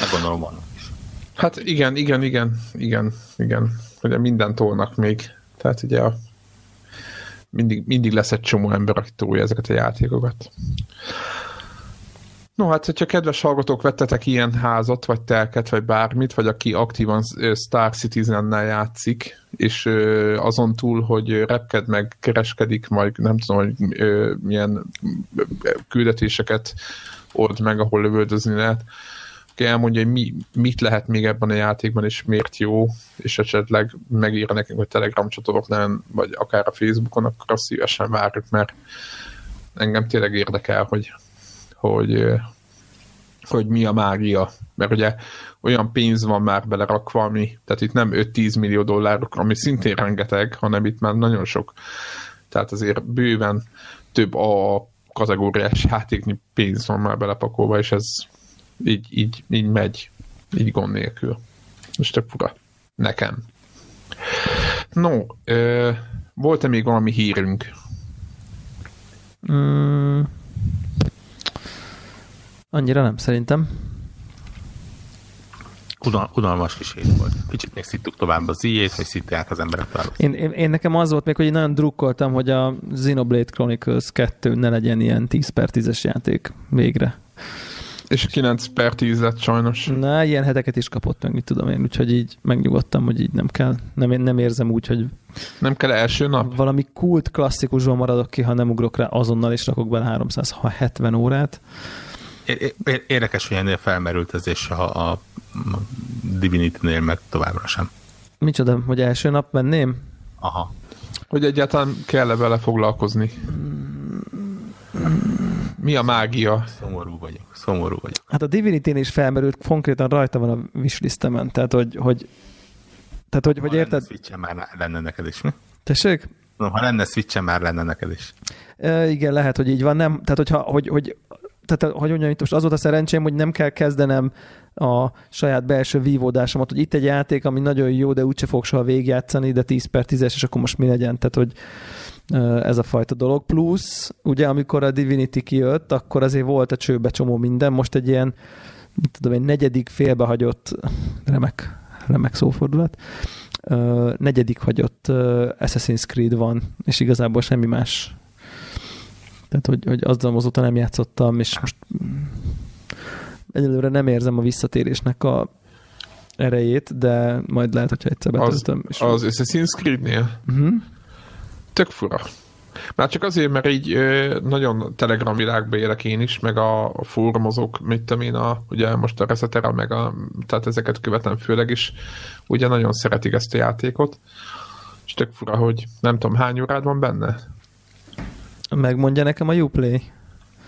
Speaker 2: Hát gondolom vannak is.
Speaker 1: Hát igen, igen, igen, igen, igen. Ugye mindent tolnak még. Tehát ugye a, mindig, mindig lesz egy csomó ember, aki tolja ezeket a játékokat. No, hát, hogyha kedves hallgatók vettetek ilyen házat, vagy telket, vagy bármit, vagy aki aktívan Star Citizen-nel játszik, és azon túl, hogy repked meg, kereskedik, majd nem tudom, hogy milyen küldetéseket old meg, ahol lövöldözni lehet, aki elmondja, hogy mi, mit lehet még ebben a játékban, és miért jó, és esetleg megírja nekünk, hogy Telegram csatornán, vagy akár a Facebookon, akkor azt szívesen várjuk, mert engem tényleg érdekel, hogy hogy, hogy mi a mágia. Mert ugye olyan pénz van már belerakva, ami, tehát itt nem 5-10 millió dollárok, ami szintén rengeteg, hanem itt már nagyon sok. Tehát azért bőven több a kategóriás játéknyi pénz van már belepakolva, és ez így, így, így megy, így gond nélkül. Most tök fura. Nekem. No, volt-e még valami hírünk?
Speaker 3: Mm, Annyira nem, szerintem.
Speaker 2: Udal, udalmas kis hét volt. Kicsit még szittuk tovább az ijét, vagy szitták az emberek tovább.
Speaker 3: Én, én, én, nekem az volt még, hogy én nagyon drukkoltam, hogy a Xenoblade Chronicles 2 ne legyen ilyen 10 per 10-es játék végre.
Speaker 1: És 9 per 10 lett sajnos.
Speaker 3: Na, ilyen heteket is kapott meg, mit tudom én, úgyhogy így megnyugodtam, hogy így nem kell. Nem, én nem érzem úgy, hogy...
Speaker 1: Nem kell első nap?
Speaker 3: Valami kult klasszikusról maradok ki, ha nem ugrok rá azonnal, és rakok bele 370 órát.
Speaker 2: Érdekes, hogy ennél felmerült ez, és a, a Divinity-nél meg továbbra sem.
Speaker 3: Micsoda, hogy első nap menném?
Speaker 2: Aha.
Speaker 1: Hogy egyáltalán kell-e vele foglalkozni? Mi a mágia?
Speaker 2: Szomorú vagyok, szomorú vagyok.
Speaker 3: Hát a Divinity-n is felmerült, konkrétan rajta van a wishlistemen, tehát hogy, hogy tehát, hogy, hogy érted?
Speaker 2: switch már lenne neked is, mi?
Speaker 3: Tessék?
Speaker 2: No, ha lenne switch már lenne neked is.
Speaker 3: E, igen, lehet, hogy így van. Nem, tehát, hogyha, hogy, hogy tehát hogy mondjam, itt most az volt a szerencsém, hogy nem kell kezdenem a saját belső vívódásomat, hogy itt egy játék, ami nagyon jó, de úgyse fog soha végigjátszani, de 10 per 10 és akkor most mi legyen, tehát hogy ez a fajta dolog. Plusz, ugye amikor a Divinity kijött, akkor azért volt a csőbe csomó minden, most egy ilyen, tudom egy negyedik félbehagyott, remek, remek szófordulat, negyedik hagyott Assassin's Creed van, és igazából semmi más tehát, hogy, hogy azzal azóta nem játszottam, és most egyelőre nem érzem a visszatérésnek a erejét, de majd lehet, hogyha egyszer
Speaker 1: Az,
Speaker 3: betöltöm. és-
Speaker 1: az Assassin's Creed-nél?
Speaker 3: Mhm.
Speaker 1: Tök fura. Már csak azért, mert így nagyon telegram világban élek én is, meg a, a fórumozók, mit tudom én, a, ugye most a Resetera, meg a, tehát ezeket követem főleg is, ugye nagyon szeretik ezt a játékot, és tök fura, hogy nem tudom, hány órád van benne?
Speaker 3: Megmondja nekem a Uplay.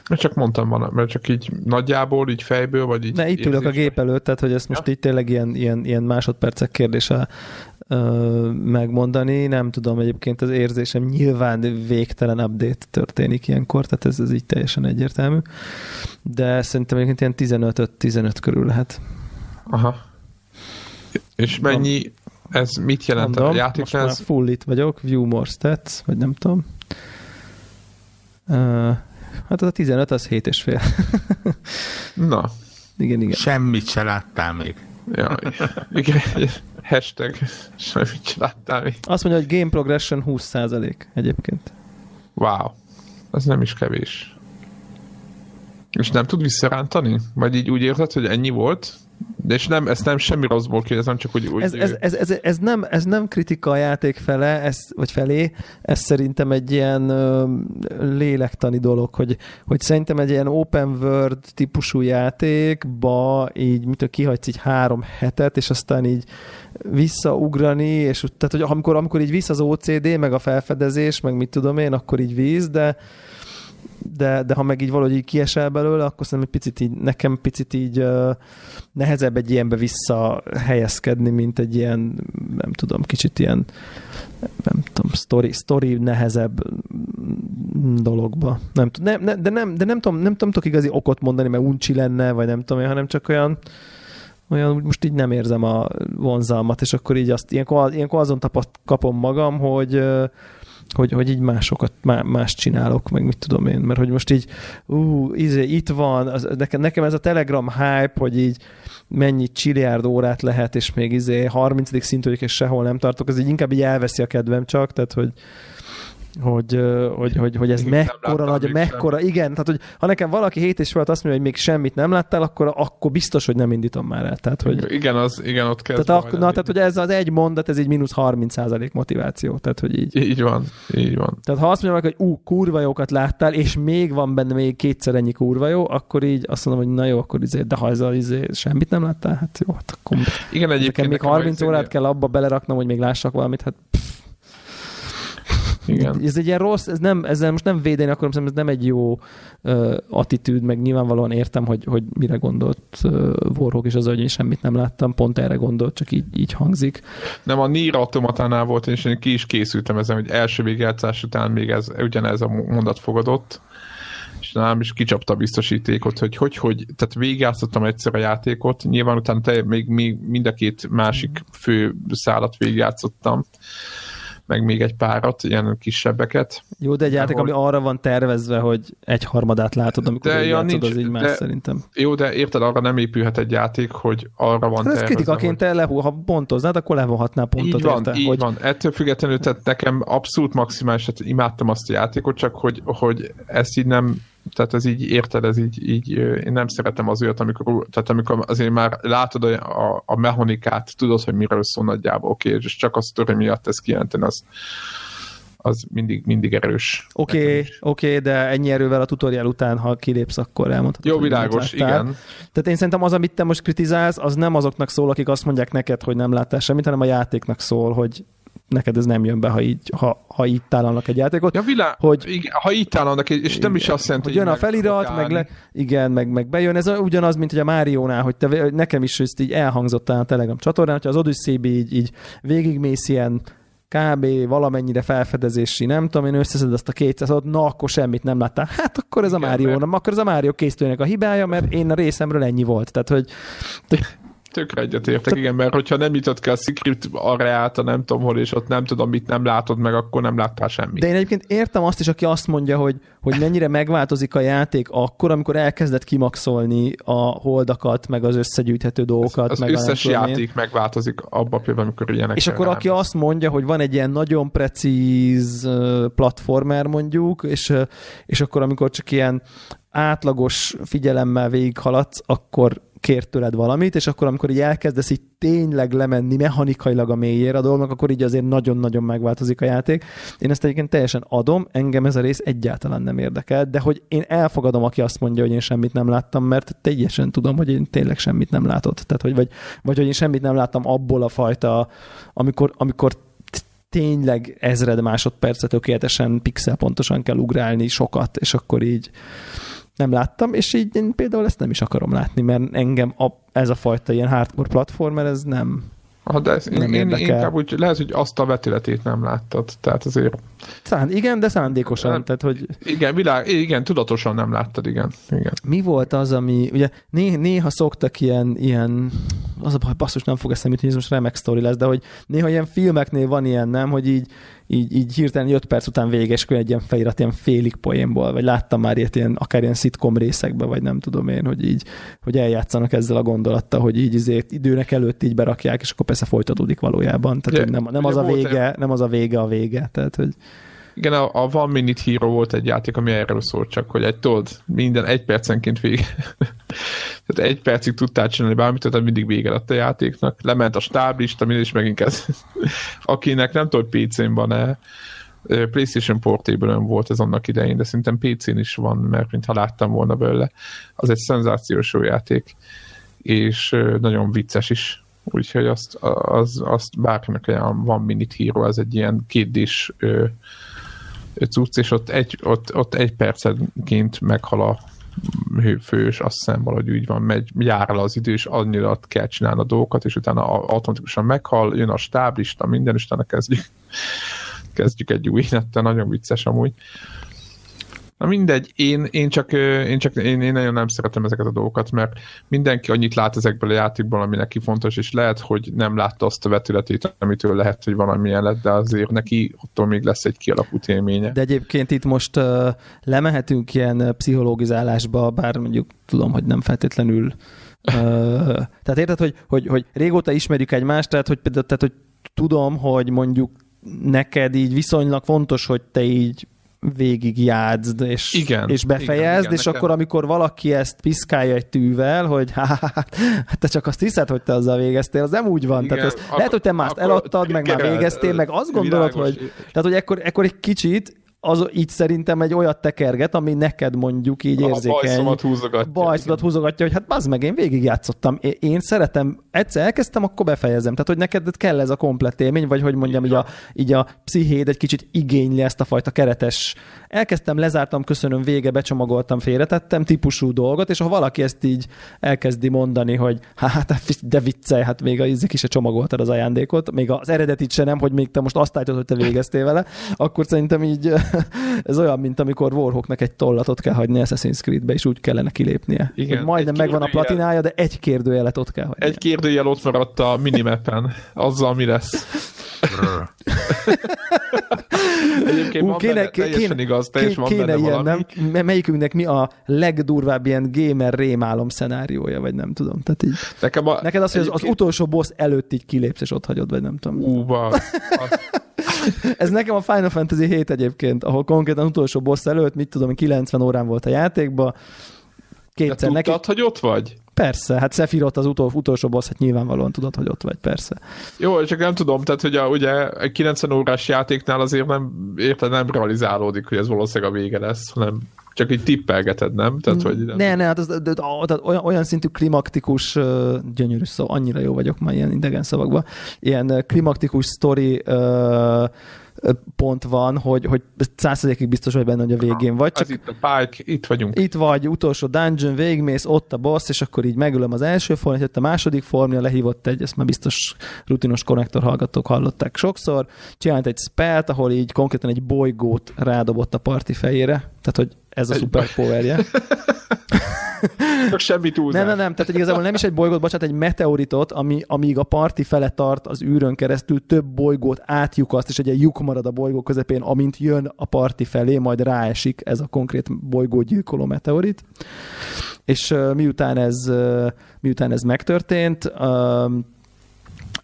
Speaker 1: Mert csak mondtam van, mert csak így nagyjából, így fejből, vagy így
Speaker 3: Ne, itt ülök a gép előtt, tehát hogy ezt most így tényleg ilyen, ilyen, ilyen másodpercek kérdése ö, megmondani. Nem tudom, egyébként az érzésem nyilván végtelen update történik ilyenkor, tehát ez, ez így teljesen egyértelmű. De szerintem egyébként ilyen 15-15 körül lehet.
Speaker 1: Aha. És mennyi, ez mit jelent
Speaker 3: Mondom,
Speaker 1: a játék?
Speaker 3: most már full itt vagyok, view more stats, vagy nem tudom. Hát az a 15, az 7 és fél.
Speaker 1: na,
Speaker 3: igen, igen.
Speaker 2: Semmit se láttál még.
Speaker 1: ja, igen, hashtag, semmit sem láttál még.
Speaker 3: Azt mondja, hogy game progression 20% egyébként.
Speaker 1: Wow, ez nem is kevés. És nem tud visszarántani? Vagy így úgy érzed, hogy ennyi volt? De és nem, ezt nem semmi rosszból kérdezem, csak úgy... úgy
Speaker 3: Ez, ez, ez, ez, ez, nem, ez nem kritika a játék fele, ez, vagy felé, ez szerintem egy ilyen ö, lélektani dolog, hogy, hogy szerintem egy ilyen open world típusú játékba így, mit tudom, kihagysz így három hetet, és aztán így visszaugrani, és tehát, hogy amikor, amikor így visz az OCD, meg a felfedezés, meg mit tudom én, akkor így víz, de de, de ha meg így valahogy így kiesel belőle, akkor szerintem egy picit így, nekem picit így uh, nehezebb egy ilyenbe visszahelyezkedni, mint egy ilyen, nem tudom, kicsit ilyen nem tudom, story, story nehezebb dologba. Nem, nem, nem, de nem, de nem tudom, nem tudom tudok igazi okot mondani, mert uncsi lenne, vagy nem tudom hanem csak olyan olyan úgy most így nem érzem a vonzalmat, és akkor így azt, ilyenkor, ilyenkor azon tapaszt, kapom magam, hogy ö, hogy, hogy így másokat, má, más csinálok, meg mit tudom én, mert hogy most így, ú, izé, itt van, az, nekem, nekem ez a Telegram hype, hogy így mennyi csiliárd órát lehet, és még izé 30. szint vagyok, és sehol nem tartok, ez így inkább így elveszi a kedvem csak, tehát hogy hogy, hogy, hogy, hogy ez
Speaker 1: nem
Speaker 3: mekkora nagy, mekkora, igen, tehát hogy ha nekem valaki hét és felett azt mondja, hogy még semmit nem láttál, akkor, akkor biztos, hogy nem indítom már el. Tehát, hogy,
Speaker 1: Igen, az, igen, ott kezd
Speaker 3: tehát,
Speaker 1: majd
Speaker 3: ak- na, tehát, hogy ez az egy mondat, ez így mínusz 30% motiváció. Tehát, hogy így.
Speaker 1: Így van, így van.
Speaker 3: Tehát ha azt mondja, hogy ú, kurva jókat láttál, és még van benne még kétszer ennyi kurva jó, akkor így azt mondom, hogy na jó, akkor izé, de ha ez a, izé, semmit nem láttál, hát jó, hát akkor
Speaker 1: Igen,
Speaker 3: nekem
Speaker 1: egyébként
Speaker 3: még
Speaker 1: nekem
Speaker 3: 30
Speaker 1: az-
Speaker 3: órát kell abba beleraknom, hogy még lássak valamit, hát
Speaker 1: Igen.
Speaker 3: ez egy ilyen rossz, ez nem, ezzel most nem védeni akarom, szerintem ez nem egy jó uh, attitűd, meg nyilvánvalóan értem, hogy, hogy mire gondolt uh, Warhawk, és az, hogy én semmit nem láttam, pont erre gondolt, csak így, így hangzik.
Speaker 1: Nem, a Nier automatánál volt, és én ki is készültem ezen, hogy első végjátszás után még ez, ugyanez a mondat fogadott, és nálam is kicsapta a biztosítékot, hogy hogy, hogy tehát végigjátszottam egyszer a játékot, nyilván utána te, még, még mind a két másik fő szálat végigjátszottam, meg még egy párat, ilyen kisebbeket.
Speaker 3: Jó, de egy játék, ami
Speaker 1: Ahol-
Speaker 3: arra van tervezve, hogy egy harmadát látod, amikor
Speaker 1: De ja,
Speaker 3: játszod,
Speaker 1: nincs-
Speaker 3: az így más
Speaker 1: de-
Speaker 3: szerintem.
Speaker 1: Jó, de érted, arra nem épülhet egy játék, hogy arra van
Speaker 3: Hát ez kritikaként te lehú, ha pontoznád, akkor levonhatnál pontot
Speaker 1: így van,
Speaker 3: érte,
Speaker 1: így
Speaker 3: hogy
Speaker 1: van. Ettől függetlenül, tehát nekem abszolút maximális, tehát imádtam azt a játékot, csak hogy, hogy ezt így nem, tehát ez így érted, ez így, így én nem szeretem az olyat, amikor, tehát amikor azért már látod a, a, a mechanikát, tudod, hogy miről szól nagyjából, oké, és csak a sztori miatt ezt kijelenteni, az, az mindig, mindig erős.
Speaker 3: Oké, okay, oké, okay, de ennyi erővel a tutorial után, ha kilépsz, akkor elmondhatod.
Speaker 1: Jó, világos, igen.
Speaker 3: Tehát én szerintem az, amit te most kritizálsz, az nem azoknak szól, akik azt mondják neked, hogy nem láttál semmit, hanem a játéknak szól, hogy neked ez nem jön be, ha így, ha, ha így tálalnak egy játékot.
Speaker 1: Ja, vilá...
Speaker 3: Hogy-
Speaker 1: igen, ha így találnak, és nem is azt jelenti,
Speaker 3: hogy jön a felirat, meg, le, igen, meg, meg bejön. Ez ugyanaz, mint hogy a Máriónál, hogy te, nekem is ezt így elhangzott a Telegram csatornán, hogyha az odyssey így, így végigmész ilyen kb. valamennyire felfedezési, nem tudom, én összeszed azt a 200 ot na akkor semmit nem láttál. Hát akkor ez a Mário,
Speaker 1: mert-
Speaker 3: nem, akkor ez a Mário készítőnek a hibája, mert én a részemről ennyi volt. Tehát, hogy
Speaker 1: Tökre egyetértek, igen, mert hogyha nem jutott ki a Secret Areáta, nem tudom hol, és ott nem tudom, mit nem látod meg, akkor nem láttál semmit.
Speaker 3: De én egyébként értem azt is, aki azt mondja, hogy, hogy mennyire megváltozik a játék akkor, amikor elkezdett kimaxolni a holdakat, meg az összegyűjthető dolgokat.
Speaker 1: az
Speaker 3: meg a nem
Speaker 1: összes
Speaker 3: tudom én.
Speaker 1: játék megváltozik abban például, amikor ilyenek.
Speaker 3: És akkor aki azt mondja, hogy van egy ilyen nagyon precíz platformer mondjuk, és, és akkor amikor csak ilyen átlagos figyelemmel végighaladsz, akkor kért tőled valamit, és akkor amikor így elkezdesz így tényleg lemenni mechanikailag a mélyére a dolognak, akkor így azért nagyon-nagyon megváltozik a játék. Én ezt egyébként teljesen adom, engem ez a rész egyáltalán nem érdekel, de hogy én elfogadom, aki azt mondja, hogy én semmit nem láttam, mert teljesen tudom, hogy én tényleg semmit nem látott. Tehát, hogy vagy, vagy hogy én semmit nem láttam abból a fajta, amikor, amikor tényleg ezred másodpercet tökéletesen pixel pontosan kell ugrálni sokat, és akkor így nem láttam, és így én például ezt nem is akarom látni, mert engem a, ez a fajta ilyen hardcore platformer, ez nem,
Speaker 1: Ha, de ez,
Speaker 3: Nem
Speaker 1: én, én
Speaker 3: érdekel.
Speaker 1: inkább úgy, lehet, hogy azt a vetületét nem láttad. Tehát azért,
Speaker 3: Szán, igen, de szándékosan,
Speaker 1: Nem.
Speaker 3: tehát hogy
Speaker 1: igen, világ, igen, tudatosan nem láttad, igen. igen.
Speaker 3: mi volt az, ami, ugye né, néha szoktak ilyen, ilyen az a baj, basszus, nem fog eszembe jutni, ez most remek sztori lesz, de hogy néha ilyen filmeknél van ilyen, nem, hogy így, így, így hirtelen 5 perc után vége, és akkor egy ilyen felirat ilyen félig poénból, vagy láttam már ilyet ilyen, akár ilyen szitkom részekben, vagy nem tudom én, hogy így, hogy eljátszanak ezzel a gondolattal, hogy így izét időnek előtt így berakják, és akkor persze folytatódik valójában. Tehát, hogy nem, nem az a vége, nem az a vége a vége. Tehát, hogy
Speaker 1: Igen, a, a One Minute Hero volt egy játék, ami erről szólt csak, hogy egy tudod, minden egy percenként vége. Tehát egy percig tudtál csinálni bármit, tehát mindig vége lett a játéknak. Lement a stáblista, mindig is megint kezd. Akinek nem tudod PC-n van-e, PlayStation portable volt ez annak idején, de szerintem PC-n is van, mert mintha láttam volna belőle. Az egy szenzációs jó játék, és nagyon vicces is. Úgyhogy azt, az, azt bárkinek van Minute Hero, ez egy ilyen kétdés cucc, és ott egy, ott, ott egy percenként meghal a hőfős, azt hiszem valahogy úgy van, megy, jár el az idő, és annyira kell csinálni a dolgokat, és utána automatikusan meghal, jön a stáblista, minden, és utána kezdjük, kezdjük egy új nettel, nagyon vicces amúgy. Na mindegy, én, én csak, én, csak én, én nagyon nem szeretem ezeket a dolgokat, mert mindenki annyit lát ezekből a játékból, ami neki fontos, és lehet, hogy nem látta azt a vetületét, amitől lehet, hogy valamilyen lett, de azért neki attól még lesz egy kialakult élménye.
Speaker 3: De egyébként itt most uh, lemehetünk ilyen pszichológizálásba, bár mondjuk tudom, hogy nem feltétlenül uh, tehát érted, hogy, hogy, hogy régóta ismerjük egymást, tehát hogy, tehát, hogy tudom, hogy mondjuk neked így viszonylag fontos, hogy te így végig játszd, és,
Speaker 1: Igen,
Speaker 3: és befejezd,
Speaker 1: igen, igen,
Speaker 3: és
Speaker 1: nekem-
Speaker 3: akkor, amikor valaki ezt piszkálja egy tűvel, hogy hát te csak azt hiszed, hogy te azzal végeztél, az nem úgy van.
Speaker 1: Igen,
Speaker 3: tehát ez,
Speaker 1: akkor-
Speaker 3: lehet, hogy te mást eladtad, meg már
Speaker 1: triggerel,
Speaker 3: végeztél, meg azt gondolod,
Speaker 1: világos.
Speaker 3: hogy tehát, hogy ekkor, ekkor egy kicsit az így szerintem egy olyat tekerget, ami neked mondjuk így
Speaker 1: A
Speaker 3: érzékeny.
Speaker 1: bajszomat húzogatja.
Speaker 3: Bajszodat húzogatja, hogy hát bazd meg, én végigjátszottam. Én- szeretem, egyszer elkezdtem, akkor befejezem. Tehát, hogy neked kell ez a komplett élmény, vagy hogy mondjam, így a, így a pszichéd egy kicsit igényli ezt a fajta keretes. Elkezdtem, lezártam, köszönöm, vége, becsomagoltam, félretettem típusú dolgot, és ha valaki ezt így elkezdi mondani, hogy hát de viccelj, hát még a ízik is se csomagoltad az ajándékot, még az eredetit se nem, hogy még te most azt állítod, hogy te végeztél vele, akkor szerintem így ez olyan, mint amikor Warhawknak egy tollatot kell hagyni Assassin's Creed-be, és úgy kellene kilépnie.
Speaker 1: Igen,
Speaker 3: Hogy majdnem megvan a platinája, de egy kérdőjelet ott kell hagyni.
Speaker 1: Egy kérdőjel ott maradt a minimappen. Azzal mi lesz? Egyébként
Speaker 3: Ú, kéne- kéne-
Speaker 1: igaz, teljesen van
Speaker 3: kéne ilyen,
Speaker 1: valami.
Speaker 3: nem? Melyikünknek mi a legdurvább ilyen gamer rémálom szenáriója, vagy nem tudom. Tehát így,
Speaker 1: Nekem a,
Speaker 3: neked az, hogy az, az utolsó boss előtt így kilépsz, és ott hagyod, vagy nem tudom.
Speaker 1: Ú,
Speaker 3: Ez nekem a Final Fantasy 7 egyébként, ahol konkrétan utolsó boss előtt, mit tudom, én, 90 órán volt a játékba,
Speaker 1: de
Speaker 3: kétszer neki,
Speaker 1: tudtad, hogy ott vagy?
Speaker 3: Persze, hát Sephiroth az utol, utolsó boss, hát nyilvánvalóan tudod, hogy ott vagy, persze.
Speaker 1: Jó, csak nem tudom, tehát hogy a, ugye egy 90 órás játéknál azért nem, érted, nem realizálódik, hogy ez valószínűleg a vége lesz, hanem csak így tippelgeted, nem? Tehát, hogy nem,
Speaker 3: Ne, ne, hát az, de, de, tehát olyan, olyan szintű klimaktikus, gyönyörű szó, annyira jó vagyok már ilyen idegen szavakban, ilyen klimaktikus sztori ö, pont van, hogy, hogy százszerzékig biztos vagy benne, hogy a végén vagy, csak
Speaker 1: Ez itt a Pike, itt vagyunk.
Speaker 3: itt vagy, utolsó dungeon, végigmész, ott a boss, és akkor így megölöm az első formát, a második formja, lehívott egy, ezt már biztos rutinos konnektor hallgatók hallották sokszor, csinált egy spelt, ahol így konkrétan egy bolygót rádobott a parti fejére, tehát hogy ez a szuperpowerje.
Speaker 1: Csak semmi túlzás.
Speaker 3: Nem, nem, nem, tehát igazából nem is egy bolygót, bocsánat, egy meteoritot, ami, amíg a parti fele tart az űrön keresztül, több bolygót átlyukaszt, és egy ilyen lyuk marad a bolygó közepén, amint jön a parti felé, majd ráesik ez a konkrét bolygó gyilkoló meteorit. És uh, miután ez, uh, miután ez megtörtént, uh,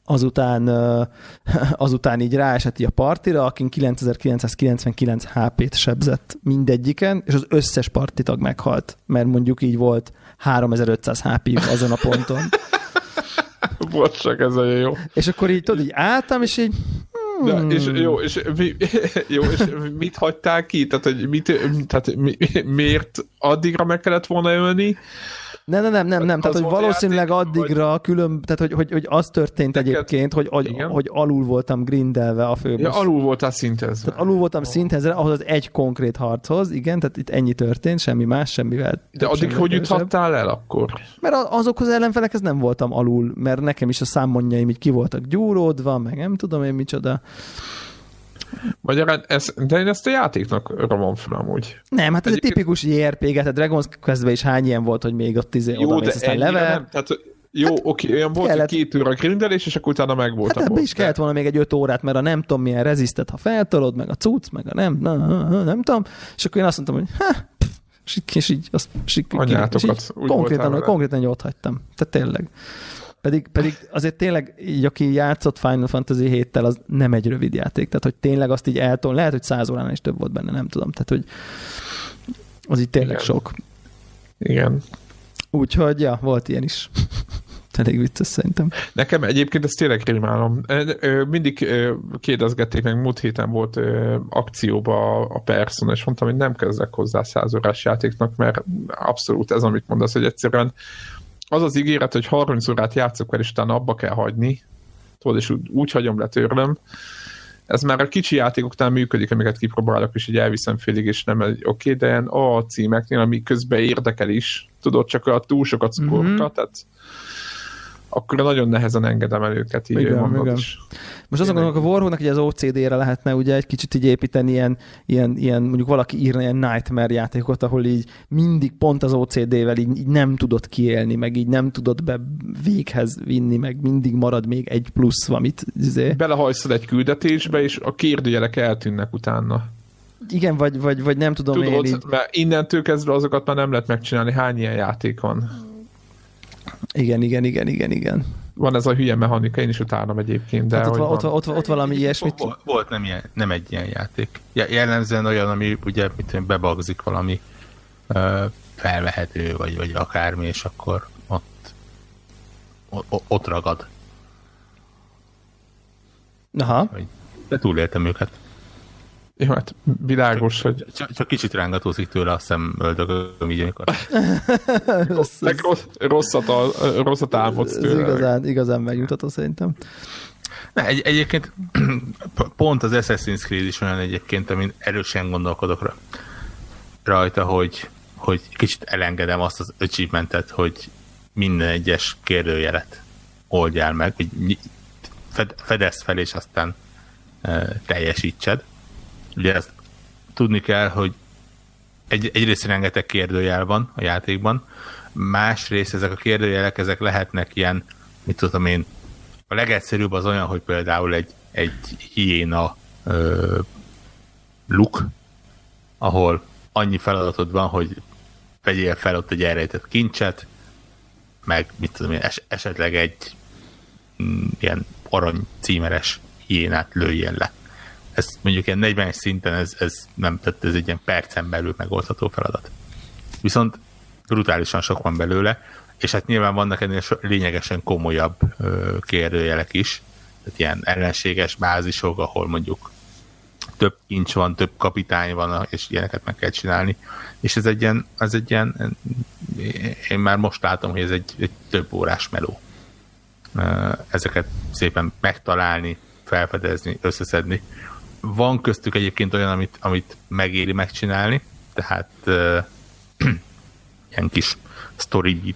Speaker 3: azután, azután így ráesett így a partira, akin 9999 HP-t sebzett mindegyiken, és az összes partitag meghalt, mert mondjuk így volt 3500 hp azon a ponton.
Speaker 1: Bocsánat, ez olyan jó.
Speaker 3: És akkor így tudod, így álltam, és így
Speaker 1: De, és jó, és, mi, jó, és mit hagytál ki? Tehát, hogy mit, tehát mi, miért addigra meg kellett volna ölni?
Speaker 3: Nem, nem, nem, nem, nem. Tehát,
Speaker 1: Az
Speaker 3: hogy valószínűleg
Speaker 1: játék,
Speaker 3: addigra külön, tehát, hogy, hogy, hogy az történt
Speaker 1: Neked-
Speaker 3: egyébként, hogy, hogy,
Speaker 1: Igen.
Speaker 3: hogy alul voltam grindelve a főboss.
Speaker 1: Ja, alul voltál szintezve.
Speaker 3: Tehát alul voltam szinthez, ahhoz az egy konkrét harchoz, igen, tehát itt ennyi történt, semmi más, semmivel.
Speaker 1: De addig hogy juthattál el akkor?
Speaker 3: Mert azokhoz ellenfelekhez nem voltam alul, mert nekem is a számmonjaim így ki voltak gyúródva, meg nem tudom én micsoda.
Speaker 1: Magyarán ez, de én ezt a játéknak romom fel amúgy.
Speaker 3: Nem, hát ez egy
Speaker 1: Egyébként-
Speaker 3: tipikus JRPG, tehát Dragon's Quest-ben is hány ilyen volt, hogy még ott izé oda mész, aztán level.
Speaker 1: nem. Tehát, jó, hát oké, olyan volt,
Speaker 3: kellett-
Speaker 1: hogy két óra grindelés, és akkor utána meg volt
Speaker 3: Hát
Speaker 1: a
Speaker 3: ebbe is kellett volna még egy öt órát, mert a nem tudom milyen rezisztet, ha feltolod, meg a cucc, meg a nem, na, na, na, nem tudom, és akkor én azt mondtam, hogy ha, pff, és így, és így, azt, és így, és így konkrétan, konkrétan így ott hagytam. Tehát tényleg. Pedig, pedig azért tényleg, így aki játszott Final Fantasy 7-tel, az nem egy rövid játék. Tehát, hogy tényleg azt így eltol, lehet, hogy száz óránál is több volt benne, nem tudom. Tehát, hogy az így tényleg
Speaker 1: Igen.
Speaker 3: sok.
Speaker 1: Igen.
Speaker 3: Úgyhogy, ja, volt ilyen is. Elég vicces szerintem.
Speaker 1: Nekem egyébként ezt tényleg rémálom. Mindig kérdezgették meg, múlt héten volt akcióba a Persona, és mondtam, hogy nem kezdek hozzá száz órás játéknak, mert abszolút ez, amit mondasz, hogy egyszerűen az az ígéret, hogy 30 órát játszok el, és utána abba kell hagyni, tudod, és úgy, úgy hagyom, letörlöm. Ez már a kicsi játékoknál működik, amiket kipróbálok, és így elviszem félig, és nem egy oké, de ilyen A címeknél, ami közben érdekel is, tudod, csak a túl sokat szkorka,
Speaker 3: Mhm.
Speaker 1: tehát akkor nagyon nehezen engedem el őket, így
Speaker 3: Igen,
Speaker 1: mondod
Speaker 3: igen.
Speaker 1: is.
Speaker 3: Most azon gondolok, a Warhawknak ugye az OCD-re lehetne ugye egy kicsit így építeni ilyen, ilyen, ilyen, mondjuk valaki írna ilyen Nightmare játékot, ahol így mindig pont az OCD-vel így, így nem tudod kiélni, meg így nem tudod be véghez vinni, meg mindig marad még egy plusz valamit. Izé.
Speaker 1: Belehajszol egy küldetésbe, és a kérdőjelek eltűnnek utána.
Speaker 3: Igen, vagy, vagy, vagy nem tudom
Speaker 1: Tudod,
Speaker 3: én így.
Speaker 1: mert innentől kezdve azokat már nem lehet megcsinálni. Hány ilyen játék van?
Speaker 3: Igen, igen, igen, igen, igen.
Speaker 1: Van ez a hülye mechanika, én is utálom egyébként, de
Speaker 3: Hát ott,
Speaker 1: van.
Speaker 3: ott, ott, ott valami ilyesmit.
Speaker 2: Volt, volt nem, ilyen, nem egy ilyen játék. Je- Jellemzően olyan, ami ugye mit tudom, bebagzik valami ö, felvehető, vagy, vagy akármi, és akkor ott, ott, ott ragad.
Speaker 3: Aha.
Speaker 2: De túléltem őket.
Speaker 1: Jó, hát világos, hogy
Speaker 2: Csak, csak kicsit rángatózik tőle a szemöldögöm, így amikor
Speaker 3: Rossz,
Speaker 1: meg rossz, rosszat, al- rosszat álmodsz
Speaker 3: ez
Speaker 1: tőle.
Speaker 3: igazán, igazán megnyugtató szerintem.
Speaker 2: Ne, egy, egyébként pont az Assassin's Creed is olyan egyébként, amin erősen gondolkodok ra- rajta, hogy, hogy kicsit elengedem azt az achievementet, hogy minden egyes kérdőjelet oldjál meg, hogy fedezd fel, és aztán e, teljesítsed. Ugye ezt tudni kell, hogy egy, egyrészt rengeteg kérdőjel van a játékban, másrészt ezek a kérdőjelek, ezek lehetnek ilyen, mit tudom én, a legegyszerűbb az olyan, hogy például egy, egy hiéna ö, luk, ahol annyi feladatod van, hogy vegyél fel ott egy elrejtett kincset, meg mit tudom én, es, esetleg egy mm, ilyen arany címeres hiénát lőjél le. Ez mondjuk ilyen 40 szinten ez, ez nem, tehát ez egy ilyen percen belül megoldható feladat. Viszont brutálisan sok van belőle, és hát nyilván vannak ennél lényegesen komolyabb kérdőjelek is, tehát ilyen ellenséges bázisok, ahol mondjuk több kincs van, több kapitány van, és ilyeneket meg kell csinálni. És ez egy ilyen, ez egy ilyen én már most látom, hogy ez egy, egy több órás meló. Ezeket szépen megtalálni, felfedezni, összeszedni. Van köztük egyébként olyan, amit, amit megéri megcsinálni, tehát ö, ilyen kis story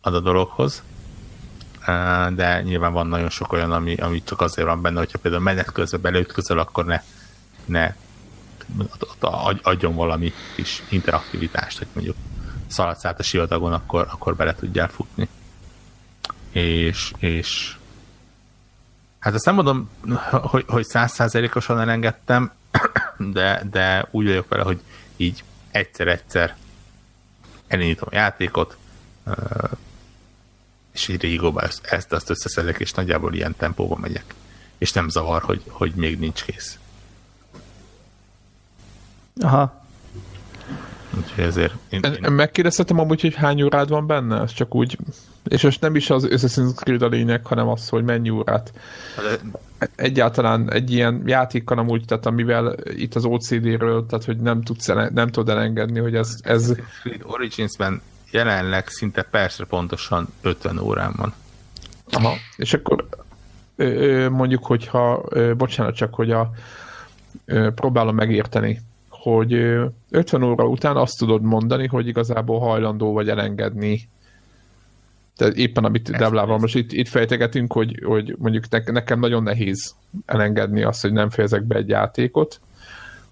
Speaker 2: ad a dologhoz, Ö, de nyilván van nagyon sok olyan, ami, ami csak azért van benne, hogyha például menet közben beleütközöl, akkor ne, ne adjon valami kis interaktivitást, hogy mondjuk szaladsz át a sivatagon, akkor, akkor bele tudjál futni. És, és hát azt nem mondom, hogy, hogy százszázalékosan elengedtem, de, de úgy vagyok vele, hogy így egyszer-egyszer elindítom a játékot, és így régóban ezt, azt összeszedek, és nagyjából ilyen tempóban megyek. És nem zavar, hogy, hogy még nincs kész.
Speaker 3: Aha.
Speaker 2: Úgyhogy ezért...
Speaker 1: Én, én... Megkérdeztetem amúgy, hogy hány órád van benne? Ez csak úgy... És most nem is az Assassin's Creed a lényeg, hanem az, hogy mennyi órát. De... Egyáltalán egy ilyen játékkal amúgy, tehát amivel itt az OCD-ről, tehát hogy nem, tudsz ele, nem tudod elengedni, hogy ez... ez...
Speaker 2: Origins-ben jelenleg szinte persze pontosan 50 órán van.
Speaker 1: Aha, és akkor mondjuk, hogyha, bocsánat csak, hogy a, próbálom megérteni, hogy 50 óra után azt tudod mondani, hogy igazából hajlandó vagy elengedni. Tehát éppen amit Devlával most itt, itt fejtegetünk, hogy, hogy mondjuk ne, nekem nagyon nehéz elengedni azt, hogy nem fejezek be egy játékot,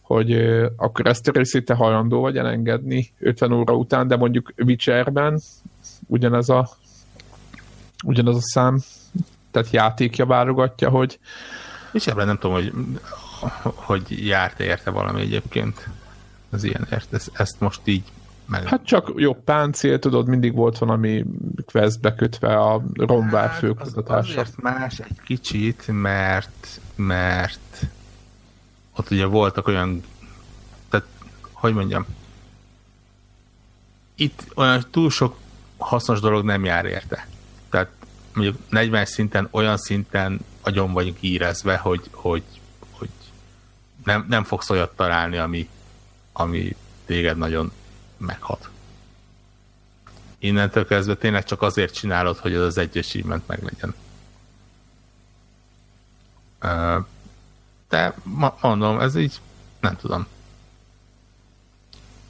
Speaker 1: hogy akkor ezt a részét te hajlandó vagy elengedni 50 óra után, de mondjuk Witcherben ugyanez a ugyanaz a szám, tehát játékja válogatja, hogy
Speaker 2: Witcherben nem tudom, hogy hogy járt érte valami egyébként az ilyenért. Ezt, ezt most így
Speaker 1: meg... Hát csak jobb páncél, tudod, mindig volt valami quest bekötve a romvár hát, főkutatásra.
Speaker 2: Az más egy kicsit, mert mert ott ugye voltak olyan tehát, hogy mondjam itt olyan túl sok hasznos dolog nem jár érte. Tehát mondjuk 40 szinten olyan szinten agyon vagyunk írezve, hogy, hogy nem, nem fogsz olyat találni, ami, ami téged nagyon meghat. Innentől kezdve tényleg csak azért csinálod, hogy az az achievement meglegyen. De mondom, ez így nem tudom.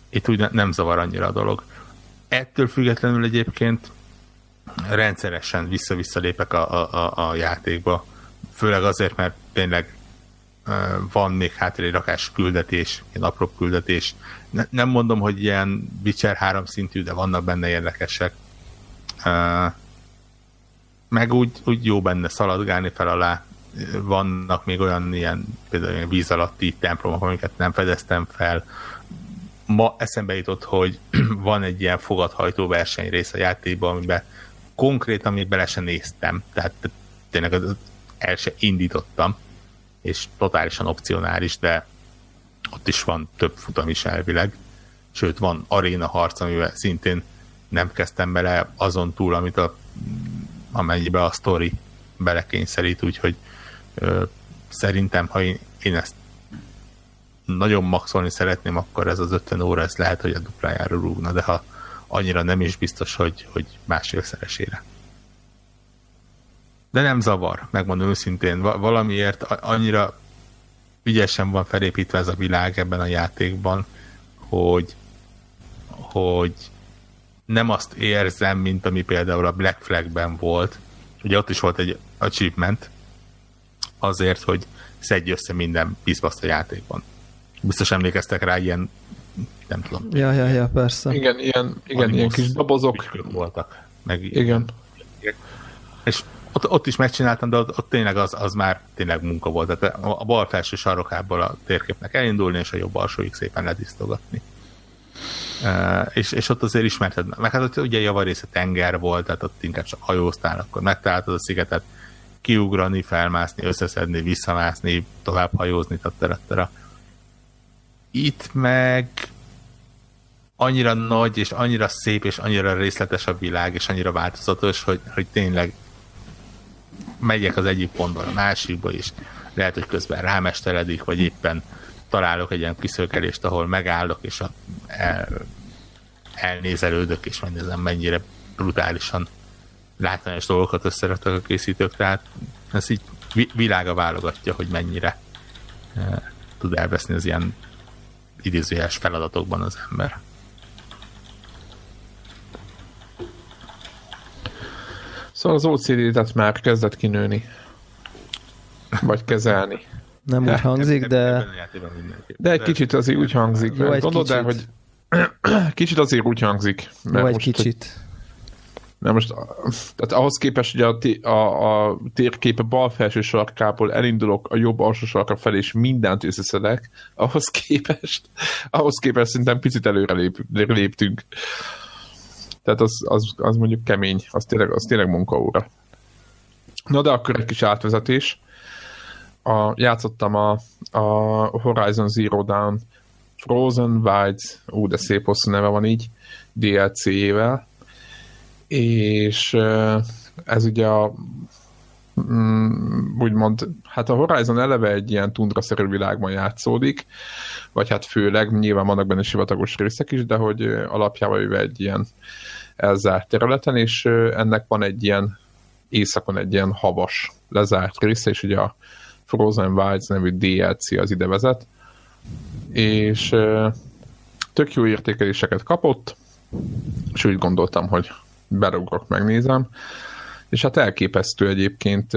Speaker 2: Itt úgy nem zavar annyira a dolog. Ettől függetlenül egyébként rendszeresen vissza-vissza lépek a, a, a, a játékba. Főleg azért, mert tényleg van még hátra egy rakás küldetés, egy apró küldetés. Ne, nem mondom, hogy ilyen Witcher 3 szintű, de vannak benne érdekesek. Meg úgy, úgy jó benne szaladgálni fel alá. Vannak még olyan ilyen például víz alatti templomok, amiket nem fedeztem fel. Ma eszembe jutott, hogy van egy ilyen fogadhajtó versenyrész a játékban, amiben konkrétan még bele sem néztem. Tehát tényleg el se indítottam és totálisan opcionális, de ott is van több futam is elvileg. Sőt, van aréna harc, amivel szintén nem kezdtem bele azon túl, amit a, amennyibe a story belekényszerít, úgyhogy ö, szerintem, ha én, én ezt nagyon maxolni szeretném, akkor ez az 50 óra, ez lehet, hogy a duplájára rúgna, de ha annyira nem is biztos, hogy, hogy másfélszeresére de nem zavar, megmondom őszintén. Valamiért annyira ügyesen van felépítve ez a világ ebben a játékban, hogy, hogy nem azt érzem, mint ami például a Black Flagben volt. Ugye ott is volt egy achievement azért, hogy szedj össze minden piszbaszt a játékban. Biztos emlékeztek rá ilyen, nem tudom.
Speaker 3: Ja, ja, ja, persze.
Speaker 1: Igen, ilyen, igen, ilyen kis dobozok.
Speaker 2: voltak. Meg
Speaker 1: igen.
Speaker 2: És ott, ott is megcsináltam, de ott, ott tényleg az, az már tényleg munka volt. Tehát a, a bal felső sarokából a térképnek elindulni, és a jobb alsóig szépen ledisztogatni. Uh, és, és ott azért ismerted, meg hát ott ugye javarésze tenger volt, tehát ott inkább csak hajóztál, akkor megtaláltad a szigetet, kiugrani, felmászni, összeszedni, visszamászni, tovább hajózni, tattera. Itt meg annyira nagy, és annyira szép, és annyira részletes a világ, és annyira változatos, hogy, hogy tényleg megyek az egyik pontból a másikba is, lehet, hogy közben rámesteredik, vagy éppen találok egy ilyen kiszökelést, ahol megállok, és a, el, elnézelődök, és megnézem, mennyire brutálisan látványos dolgokat összeraktak a készítők, tehát ez így világa válogatja, hogy mennyire e, tud elveszni az ilyen idézőjeles feladatokban az ember.
Speaker 1: Szóval az OCD-et már kezdett kinőni. Vagy kezelni.
Speaker 3: Nem úgy hangzik, de...
Speaker 1: De egy kicsit azért úgy hangzik. Jó, egy Gondolod el, hogy kicsit azért úgy hangzik.
Speaker 3: Mert Jó, egy most, kicsit.
Speaker 1: Mert most tehát ahhoz képest, hogy a, a, a térkép bal felső sarkából elindulok a jobb alsó sarka felé, és mindent összeszedek, ahhoz képest, ahhoz képest szerintem picit előre lép, léptünk. Tehát az, az, az mondjuk kemény, az tényleg, az tényleg munkaóra. Na de akkor egy kis átvezetés. A, játszottam a, a Horizon Zero Dawn Frozen Wilds, ú, de szép hosszú neve van így, DLC-jével, és ez ugye a mm, úgymond, hát a Horizon eleve egy ilyen tundraszerű világban játszódik, vagy hát főleg, nyilván vannak benne sivatagos részek is, de hogy alapjában jöve egy ilyen elzárt területen, és ennek van egy ilyen éjszakon egy ilyen havas lezárt része, és ugye a Frozen Wilds nevű DLC az ide vezet, és tök jó értékeléseket kapott, és úgy gondoltam, hogy berugrok, megnézem, és hát elképesztő egyébként.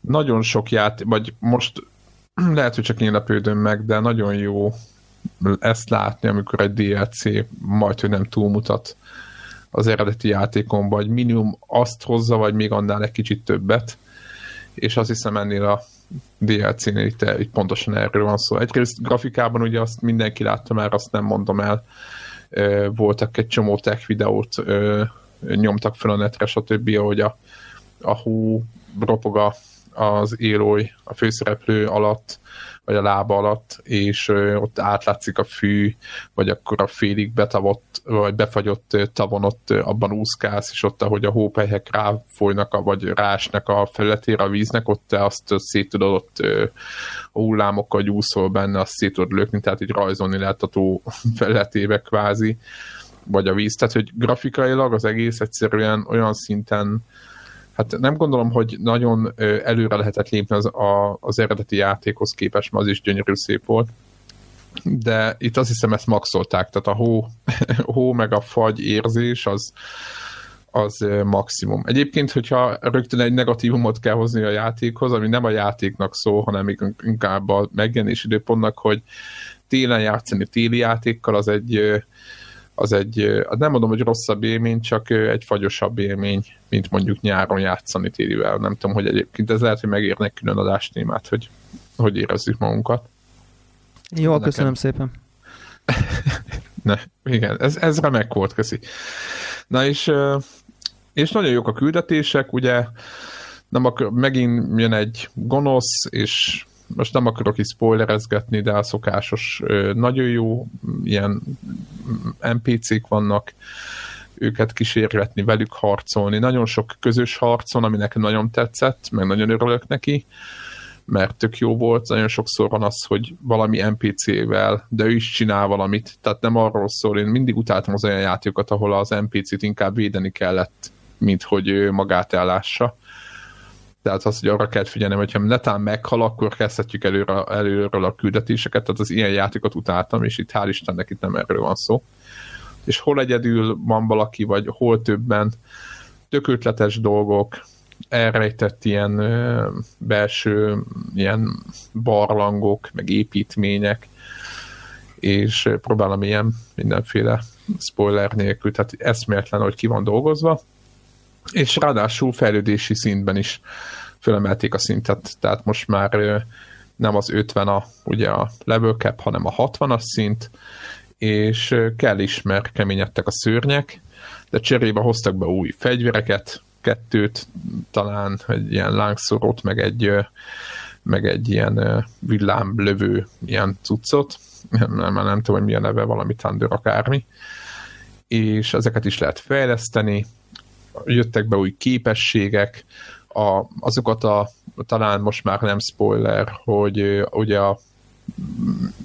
Speaker 1: Nagyon sok ját, vagy most lehet, hogy csak én lepődöm meg, de nagyon jó ezt látni, amikor egy DLC majd, hogy nem túlmutat az eredeti játékon, vagy minimum azt hozza, vagy még annál egy kicsit többet, és azt hiszem ennél a DLC-nél itt, itt pontosan erről van szó. Egyrészt grafikában ugye azt mindenki látta már, azt nem mondom el, voltak egy csomó tech videót, nyomtak fel a netre, stb., ahogy a, a hú ropog az élói a főszereplő alatt, vagy a lába alatt, és ott átlátszik a fű, vagy akkor a félig betavott, vagy befagyott tavon ott abban úszkálsz, és ott, ahogy a hópelyhek ráfolynak, vagy rásnak a felületére a víznek, ott te azt szét tudod ott a hullámokkal gyúszol benne, azt szét tudod lökni, tehát így rajzolni lehet a tó felületébe kvázi, vagy a víz, tehát hogy grafikailag az egész egyszerűen olyan szinten hát nem gondolom, hogy nagyon előre lehetett lépni az, a, az eredeti játékhoz képest, mert az is gyönyörű szép volt. De itt azt hiszem ezt maxolták, tehát a hó, hó meg a fagy érzés az, az maximum. Egyébként, hogyha rögtön egy negatívumot kell hozni a játékhoz, ami nem a játéknak szól, hanem inkább a megjelenés időpontnak, hogy télen játszani téli játékkal, az egy az egy, nem mondom, hogy rosszabb élmény, csak egy fagyosabb élmény, mint mondjuk nyáron játszani télivel. Nem tudom, hogy egyébként ez lehet, hogy megérnek külön adástémát, hogy hogy érezzük magunkat.
Speaker 3: Jó, Nekem... köszönöm szépen.
Speaker 1: ne, igen, ez, ez remek volt, köszi. Na és, és nagyon jók a küldetések, ugye nem akar, megint jön egy gonosz, és most nem akarok is spoilerezgetni, de a szokásos nagyon jó ilyen NPC-k vannak, őket kísérletni, velük harcolni. Nagyon sok közös harcon, ami nekem nagyon tetszett, meg nagyon örülök neki, mert tök jó volt. Nagyon sokszor van az, hogy valami NPC-vel, de ő is csinál valamit. Tehát nem arról szól, én mindig utáltam az olyan játékokat, ahol az NPC-t inkább védeni kellett, mint hogy ő magát ellássa tehát az, hogy arra kell figyelni, hogyha netán meghal, akkor kezdhetjük előre, előről a küldetéseket, tehát az ilyen játékot utáltam, és itt hál' Istennek itt nem erről van szó. És hol egyedül van valaki, vagy hol többen, tök ötletes dolgok, elrejtett ilyen ö, belső ilyen barlangok, meg építmények, és próbálom ilyen mindenféle spoiler nélkül, tehát eszméletlen, hogy ki van dolgozva, és ráadásul fejlődési szintben is fölemelték a szintet, tehát most már nem az 50 a, ugye a level cap, hanem a 60-as szint, és kell is, mert keményedtek a szörnyek, de cserébe hoztak be új fegyvereket, kettőt, talán egy ilyen lángszorót, meg egy, meg egy ilyen villámlövő ilyen cuccot, nem, nem, nem tudom, hogy mi a neve, valami Thunder akármi, és ezeket is lehet fejleszteni, jöttek be új képességek, a, azokat a, talán most már nem spoiler, hogy ugye a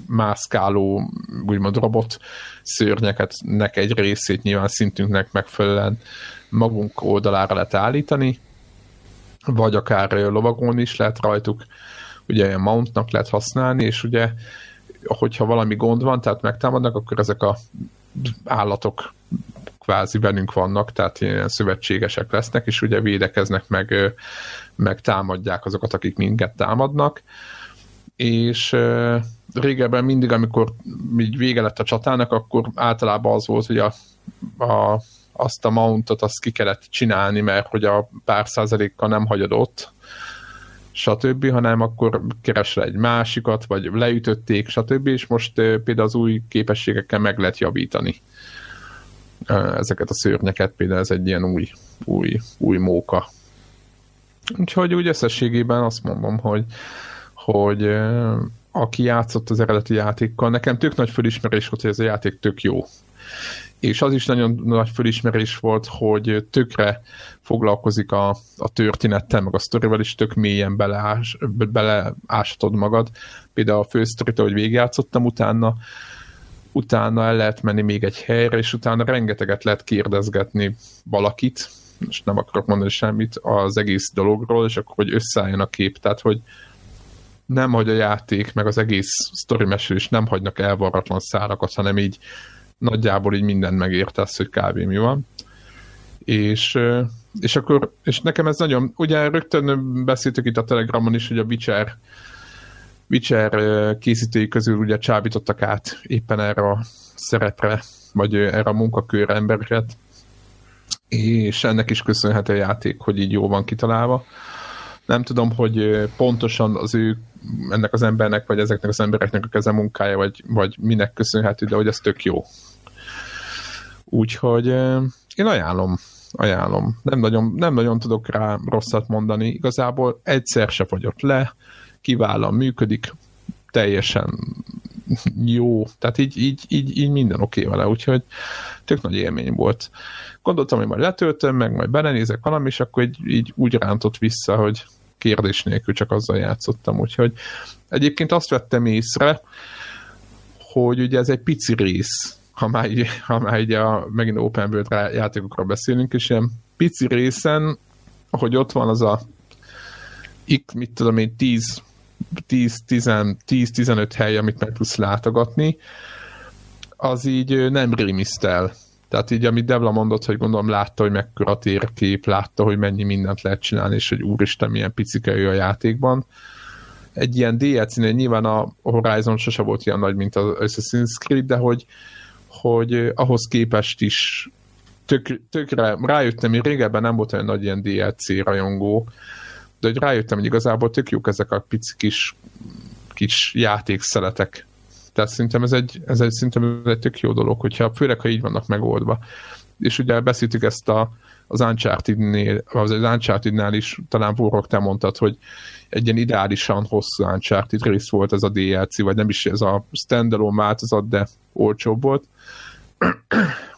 Speaker 1: mászkáló, úgymond robot szörnyeket nek egy részét nyilván szintünknek megfelelően magunk oldalára lehet állítani, vagy akár lovagon is lehet rajtuk, ugye mountnak lehet használni, és ugye hogyha valami gond van, tehát megtámadnak, akkor ezek a állatok kvázi velünk vannak, tehát ilyen szövetségesek lesznek, és ugye védekeznek, meg, meg támadják azokat, akik minket támadnak. És régebben mindig, amikor így vége lett a csatának, akkor általában az volt, hogy a, a, azt a mountot azt ki kellett csinálni, mert hogy a pár százalékkal nem hagyod ott, stb., hanem akkor keresel egy másikat, vagy leütötték, stb., és most például az új képességekkel meg lehet javítani ezeket a szörnyeket, például ez egy ilyen új, új, új móka. Úgyhogy úgy összességében azt mondom, hogy, hogy aki játszott az eredeti játékkal, nekem tök nagy fölismerés volt, hogy ez a játék tök jó. És az is nagyon nagy fölismerés volt, hogy tökre foglalkozik a, a történettel, meg a sztorival is tök mélyen beleás, beleásatod magad. Például a fősztorit, ahogy végigjátszottam utána, utána el lehet menni még egy helyre, és utána rengeteget lehet kérdezgetni valakit, és nem akarok mondani semmit az egész dologról, és akkor, hogy összeálljon a kép. Tehát, hogy nem, hogy a játék, meg az egész sztori mesélés nem hagynak elvarratlan szárakat, hanem így nagyjából így mindent megértesz, hogy kb. mi van. És, és akkor, és nekem ez nagyon, ugye rögtön beszéltük itt a Telegramon is, hogy a Witcher Witcher készítői közül ugye csábítottak át éppen erre a szerepre, vagy erre a munkakörre embereket, és ennek is köszönhető a játék, hogy így jó van kitalálva. Nem tudom, hogy pontosan az ő, ennek az embernek, vagy ezeknek az embereknek a keze munkája, vagy, vagy minek köszönhető, de hogy ez tök jó. Úgyhogy én ajánlom, ajánlom. Nem nagyon, nem nagyon tudok rá rosszat mondani. Igazából egyszer se fogyott le, kiválóan működik, teljesen jó, tehát így, így, így, így minden oké okay vele, úgyhogy tök nagy élmény volt. Gondoltam, hogy majd letöltöm, meg majd belenézek valami, és akkor így, így úgy rántott vissza, hogy kérdés nélkül csak azzal játszottam, úgyhogy egyébként azt vettem észre, hogy ugye ez egy pici rész, ha már így, ha már így a, megint open world játékokról beszélünk, és ilyen pici részen, hogy ott van az a mit tudom én, 10 10-15 hely, amit meg tudsz látogatni, az így nem rémisztel. Tehát így, amit Devla mondott, hogy gondolom látta, hogy mekkora térkép, látta, hogy mennyi mindent lehet csinálni, és hogy úristen, milyen picike ő a játékban. Egy ilyen DLC-nél nyilván a Horizon sose volt ilyen nagy, mint az Assassin's Creed, de hogy, hogy ahhoz képest is tök, tökre rájöttem, hogy régebben nem volt olyan nagy ilyen DLC rajongó, de hogy rájöttem, hogy igazából tök jók ezek a pici kis, kis játékszeletek. Tehát szerintem ez egy, ez egy, szerintem ez egy tök jó dolog, hogyha, főleg, ha így vannak megoldva. És ugye beszéltük ezt a, az Uncharted-nél, az Uncharted-nál is, talán Vorok te mondtad, hogy egy ilyen ideálisan hosszú Uncharted rész volt ez a DLC, vagy nem is ez a standalone változat, de olcsóbb volt,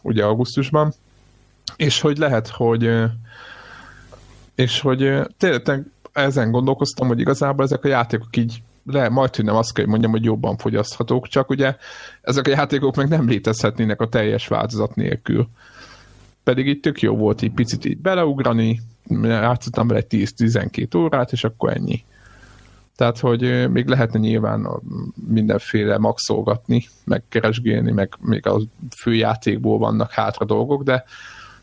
Speaker 1: ugye augusztusban, és hogy lehet, hogy és hogy tényleg ezen gondolkoztam, hogy igazából ezek a játékok így le, majd, nem azt kell, hogy mondjam, hogy jobban fogyaszthatók, csak ugye ezek a játékok meg nem létezhetnének a teljes változat nélkül. Pedig itt tök jó volt így picit így beleugrani, játszottam vele 10-12 órát, és akkor ennyi. Tehát, hogy még lehetne nyilván mindenféle maxolgatni, meg keresgélni, meg még a főjátékból vannak hátra dolgok, de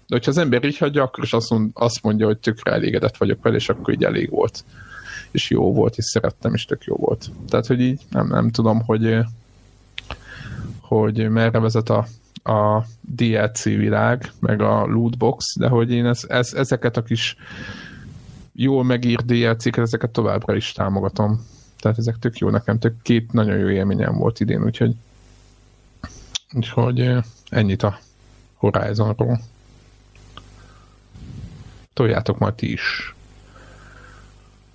Speaker 1: de hogyha az ember így hagyja, akkor is azt, mond, azt mondja, hogy tökre elégedett vagyok vele, és akkor így elég volt. És jó volt, és szerettem, és tök jó volt. Tehát, hogy így nem, nem tudom, hogy hogy merre vezet a, a DLC világ, meg a lootbox, de hogy én ez, ez, ezeket a kis jól megírt DLC-ket, ezeket továbbra is támogatom. Tehát ezek tök jó nekem, tök két nagyon jó élményem volt idén, úgyhogy úgyhogy ennyit a Horizonról toljátok majd ti is,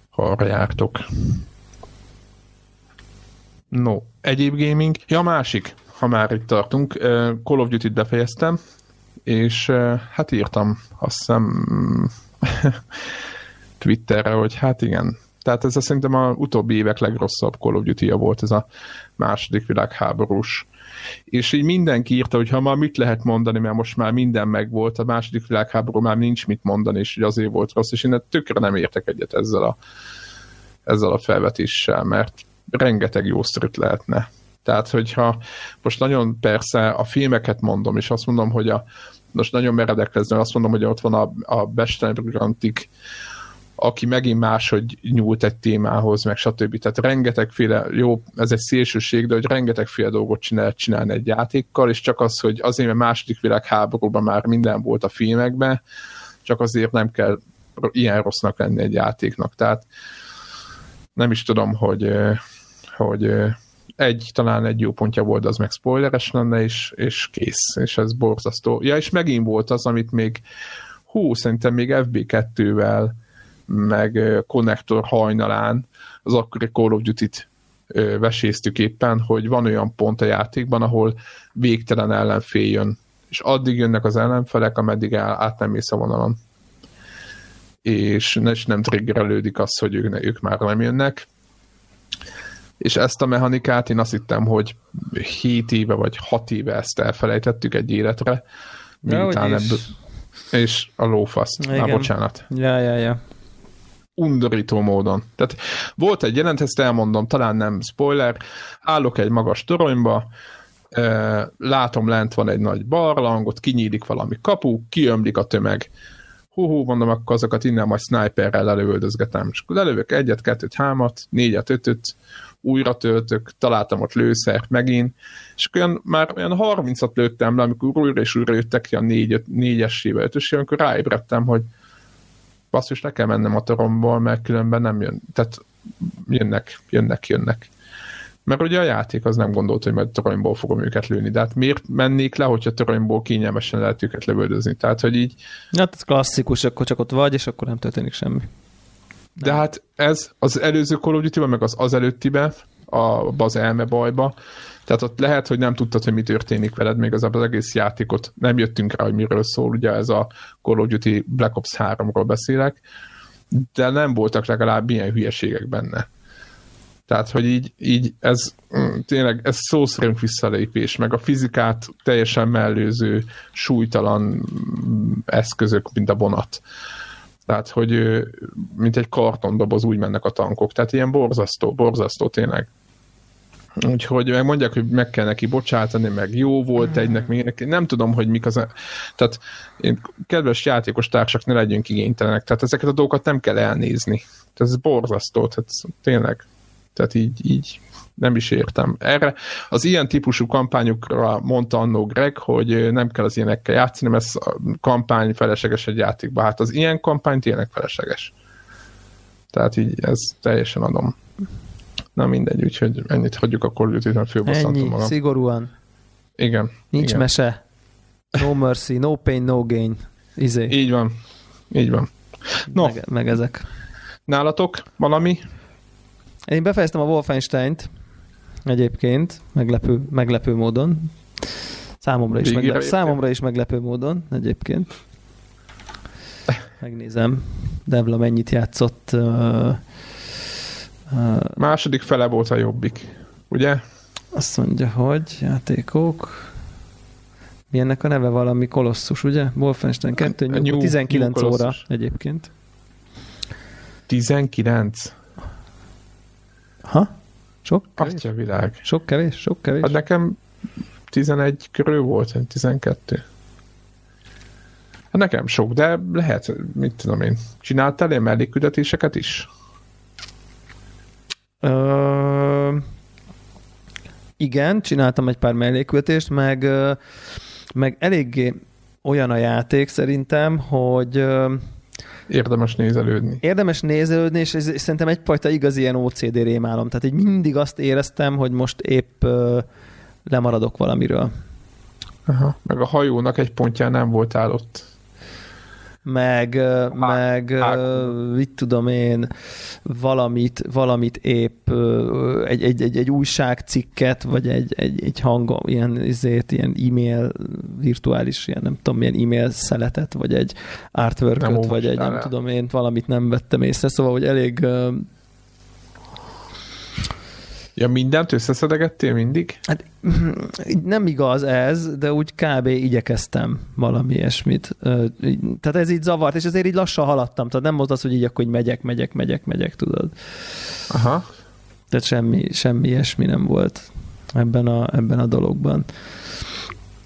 Speaker 1: ha arra jártok. No, egyéb gaming. Ja, másik, ha már itt tartunk. Call of Duty-t befejeztem, és hát írtam, azt hiszem Twitterre, hogy hát igen, tehát ez szerintem a utóbbi évek legrosszabb Call of duty -ja volt ez a második világháborús és így mindenki írta, hogy ha már mit lehet mondani, mert most már minden megvolt, a második világháború már nincs mit mondani, és hogy azért volt rossz, és én tökre nem értek egyet ezzel a, ezzel a felvetéssel, mert rengeteg jó sztorit lehetne. Tehát, hogyha most nagyon persze a filmeket mondom, és azt mondom, hogy a, most nagyon meredek lesz, azt mondom, hogy ott van a, a Bestenbrigantik aki megint máshogy nyúlt egy témához, meg stb. Tehát rengetegféle, jó, ez egy szélsőség, de hogy rengetegféle dolgot csinál, csinálni egy játékkal, és csak az, hogy azért, mert második világháborúban már minden volt a filmekben, csak azért nem kell ilyen rossznak lenni egy játéknak. Tehát nem is tudom, hogy, hogy egy, talán egy jó pontja volt, az meg spoileres lenne, és, és kész, és ez borzasztó. Ja, és megint volt az, amit még hú, szerintem még FB2-vel, meg Connector hajnalán az akkori Call of Duty-t veséztük éppen, hogy van olyan pont a játékban, ahol végtelen ellenfél jön, és addig jönnek az ellenfelek, ameddig el, át nem mész a vonalon. És, és nem triggerelődik az, hogy ők, ők már nem jönnek. És ezt a mechanikát én azt hittem, hogy 7 éve vagy 6 éve ezt elfelejtettük egy életre, miután ebből, és a lófaszt. Már bocsánat.
Speaker 3: Ja, ja, ja.
Speaker 1: Undorító módon. Tehát volt egy jelent, ezt elmondom, talán nem spoiler, állok egy magas toronyba, látom lent van egy nagy barlang, ott kinyílik valami kapu, kiömlik a tömeg. Hú, hú, mondom, akkor azokat innen majd sniperrel lelövöldözgetem. És akkor lelövök egyet, kettőt, hámat, négyet, ötöt, újra töltök, találtam ott lőszert megint, és olyan, már olyan 30-at lőttem le, amikor újra és újra jöttek ki a 4, 4-esével, 5 amikor ráébredtem, hogy basszus, ne kell mennem a toromból, mert különben nem jön. Tehát jönnek, jönnek, jönnek. Mert ugye a játék az nem gondolt, hogy majd toronyból fogom őket lőni, de hát miért mennék le, hogyha toronyból kényelmesen lehet őket lövöldözni? Tehát, hogy így...
Speaker 3: Hát ez klasszikus, akkor csak ott vagy, és akkor nem történik semmi.
Speaker 1: De hát ez az előző Call of meg az az előttibe, a, az elme bajba, tehát ott lehet, hogy nem tudtad, hogy mi történik veled, még az, egész játékot nem jöttünk rá, hogy miről szól, ugye ez a Call of Duty Black Ops 3-ról beszélek, de nem voltak legalább ilyen hülyeségek benne. Tehát, hogy így, így ez mm, tényleg ez szó szerint visszalépés, meg a fizikát teljesen mellőző, súlytalan mm, eszközök, mint a vonat. Tehát, hogy mint egy kartondoboz úgy mennek a tankok. Tehát ilyen borzasztó, borzasztó tényleg. Úgyhogy meg mondják, hogy meg kell neki bocsátani, meg jó volt egynek, még nem tudom, hogy mik az... Tehát én, kedves játékos társak, ne legyünk igénytelenek. Tehát ezeket a dolgokat nem kell elnézni. Tehát ez borzasztó, tehát tényleg. Tehát így, így nem is értem. Erre az ilyen típusú kampányokra mondta annó Greg, hogy nem kell az ilyenekkel játszani, mert ez a kampány felesleges egy játékba. Hát az ilyen kampány tényleg felesleges. Tehát így ez teljesen adom. Na mindegy, úgyhogy ennyit hagyjuk a of Duty-t,
Speaker 3: Ennyi, magam. szigorúan.
Speaker 1: Igen.
Speaker 3: Nincs
Speaker 1: igen.
Speaker 3: mese. No mercy, no pain, no gain. Izé.
Speaker 1: Így van. Így van.
Speaker 3: No. Meg, meg ezek.
Speaker 1: Nálatok valami?
Speaker 3: Én befejeztem a Wolfenstein-t egyébként, meglepő, meglepő módon. Számomra is, meglep, számomra is meglepő módon egyébként. Megnézem, Devla mennyit játszott. Uh,
Speaker 1: Második fele volt a jobbik, ugye?
Speaker 3: Azt mondja, hogy játékok... Mi ennek a neve valami kolosszus, ugye? Wolfenstein 2, nyug, New, 19 New óra egyébként.
Speaker 1: 19?
Speaker 3: Ha? Sok
Speaker 1: kevés? Atya világ.
Speaker 3: Sok kevés? Sok kevés?
Speaker 1: Hát nekem 11 körül volt, 12. Hát nekem sok, de lehet, mit tudom én, csináltál ilyen mellékküldetéseket is?
Speaker 3: Ö, igen, csináltam egy pár mellékküldetést, meg, meg eléggé olyan a játék szerintem, hogy
Speaker 1: Érdemes nézelődni.
Speaker 3: Érdemes nézelődni, és ez szerintem egyfajta igaz ilyen OCD rémálom. Tehát így mindig azt éreztem, hogy most épp uh, lemaradok valamiről.
Speaker 1: Aha. Meg a hajónak egy pontján nem voltál ott
Speaker 3: meg, Há, meg há, mit tudom én, valamit, valamit épp egy, egy, egy, egy újságcikket, vagy egy, egy, egy hang, ilyen, izét, ilyen e-mail, virtuális, ilyen nem tudom, milyen e-mail szeletet, vagy egy artwork vagy egy nem tudom én, valamit nem vettem észre, szóval, hogy elég
Speaker 1: Ja, mindent összeszedegettél mindig?
Speaker 3: Hát nem igaz ez, de úgy kb. igyekeztem valami ilyesmit. Tehát ez így zavart, és ezért így lassan haladtam. Tehát nem volt az, hogy így akkor így megyek, megyek, megyek, megyek, tudod.
Speaker 1: Aha.
Speaker 3: Tehát semmi, semmi ilyesmi nem volt ebben a, ebben a dologban.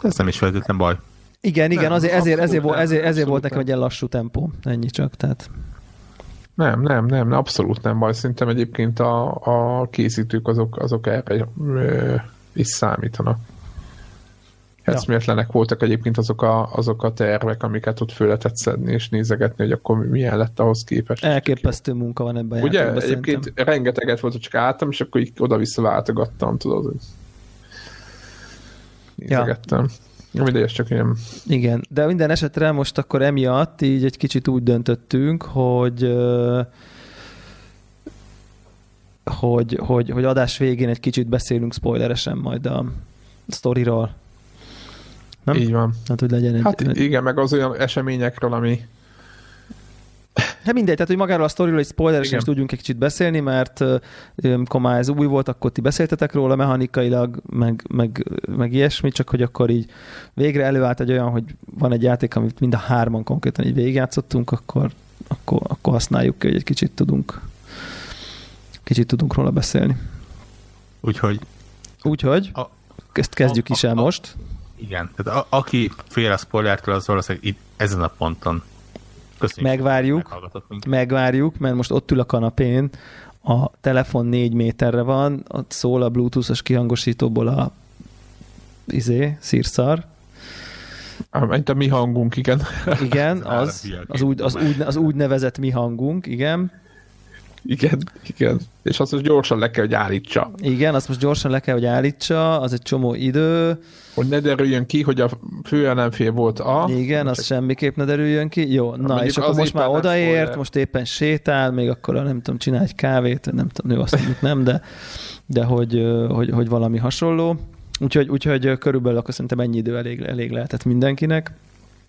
Speaker 2: Ez nem is feltétlenül baj.
Speaker 3: Igen, igen, nem, azért, ezért, ezért, ezért, ezért, ezért volt nekem egy ilyen lassú tempó. Ennyi csak, tehát...
Speaker 1: Nem, nem, nem, abszolút nem baj. Szerintem egyébként a, a készítők azok, azok erre ö, is számítanak. eszméletlenek voltak egyébként azok a, azok a tervek, amiket ott föl lehetett szedni és nézegetni, hogy akkor milyen lett ahhoz képest.
Speaker 3: Elképesztő munka van ebben
Speaker 1: Ugye,
Speaker 3: játékban,
Speaker 1: egyébként
Speaker 3: szerintem.
Speaker 1: rengeteget volt, hogy csak álltam, és akkor így oda-vissza váltogattam, tudod, hogy nézegettem. Ja. Mindegy, ez csak ilyen
Speaker 3: Igen, de minden esetre most akkor emiatt így egy kicsit úgy döntöttünk, hogy hogy, hogy, hogy adás végén egy kicsit beszélünk spoileresen majd a sztoriról. Nem?
Speaker 1: Így van.
Speaker 3: Hát, hogy legyen egy...
Speaker 1: Hát
Speaker 3: egy,
Speaker 1: igen, meg az olyan eseményekről, ami
Speaker 3: Hát mindegy, tehát hogy magáról a sztoriról egy spoileresen is tudjunk egy kicsit beszélni, mert amikor már ez új volt, akkor ti beszéltetek róla mechanikailag, meg, meg, meg ilyesmi, csak hogy akkor így végre előállt egy olyan, hogy van egy játék, amit mind a hárman konkrétan így végigjátszottunk, akkor, akkor, akkor használjuk ki, hogy egy kicsit tudunk kicsit tudunk róla beszélni.
Speaker 2: Úgyhogy
Speaker 3: Úgyhogy
Speaker 2: A-
Speaker 3: ezt kezdjük
Speaker 2: a-
Speaker 3: is el
Speaker 2: a-
Speaker 3: most.
Speaker 2: igen, tehát a, aki fél a spoilertől, az valószínűleg itt, ezen a ponton köszönjük.
Speaker 3: Megvárjuk. megvárjuk, mert most ott ül a kanapén, a telefon négy méterre van, ott szól a bluetoothos kihangosítóból a izé, szírszar.
Speaker 1: mint a mi hangunk, igen.
Speaker 3: Igen,
Speaker 2: Az
Speaker 3: az, úgy, az, úgy, az úgynevezett mi hangunk, igen.
Speaker 1: Igen, igen. És azt, hogy gyorsan le kell, hogy állítsa.
Speaker 3: Igen, azt most gyorsan le kell, hogy állítsa, az egy csomó idő.
Speaker 1: Hogy ne derüljön ki, hogy a főellenfél volt a...
Speaker 3: Igen, az
Speaker 1: Csak-
Speaker 3: semmiképp ne derüljön ki. Jó, na,
Speaker 1: mondjuk
Speaker 3: és akkor most már odaért, most éppen sétál, még akkor nem tudom, csinál egy kávét, nem tudom, nő azt mondjuk nem, de, de hogy, hogy, hogy valami hasonló. Úgyhogy, úgyhogy körülbelül akkor szerintem ennyi idő elég, elég lehetett mindenkinek.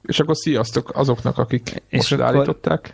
Speaker 1: És akkor sziasztok azoknak, akik
Speaker 3: És
Speaker 1: most
Speaker 3: akkor-
Speaker 1: állították.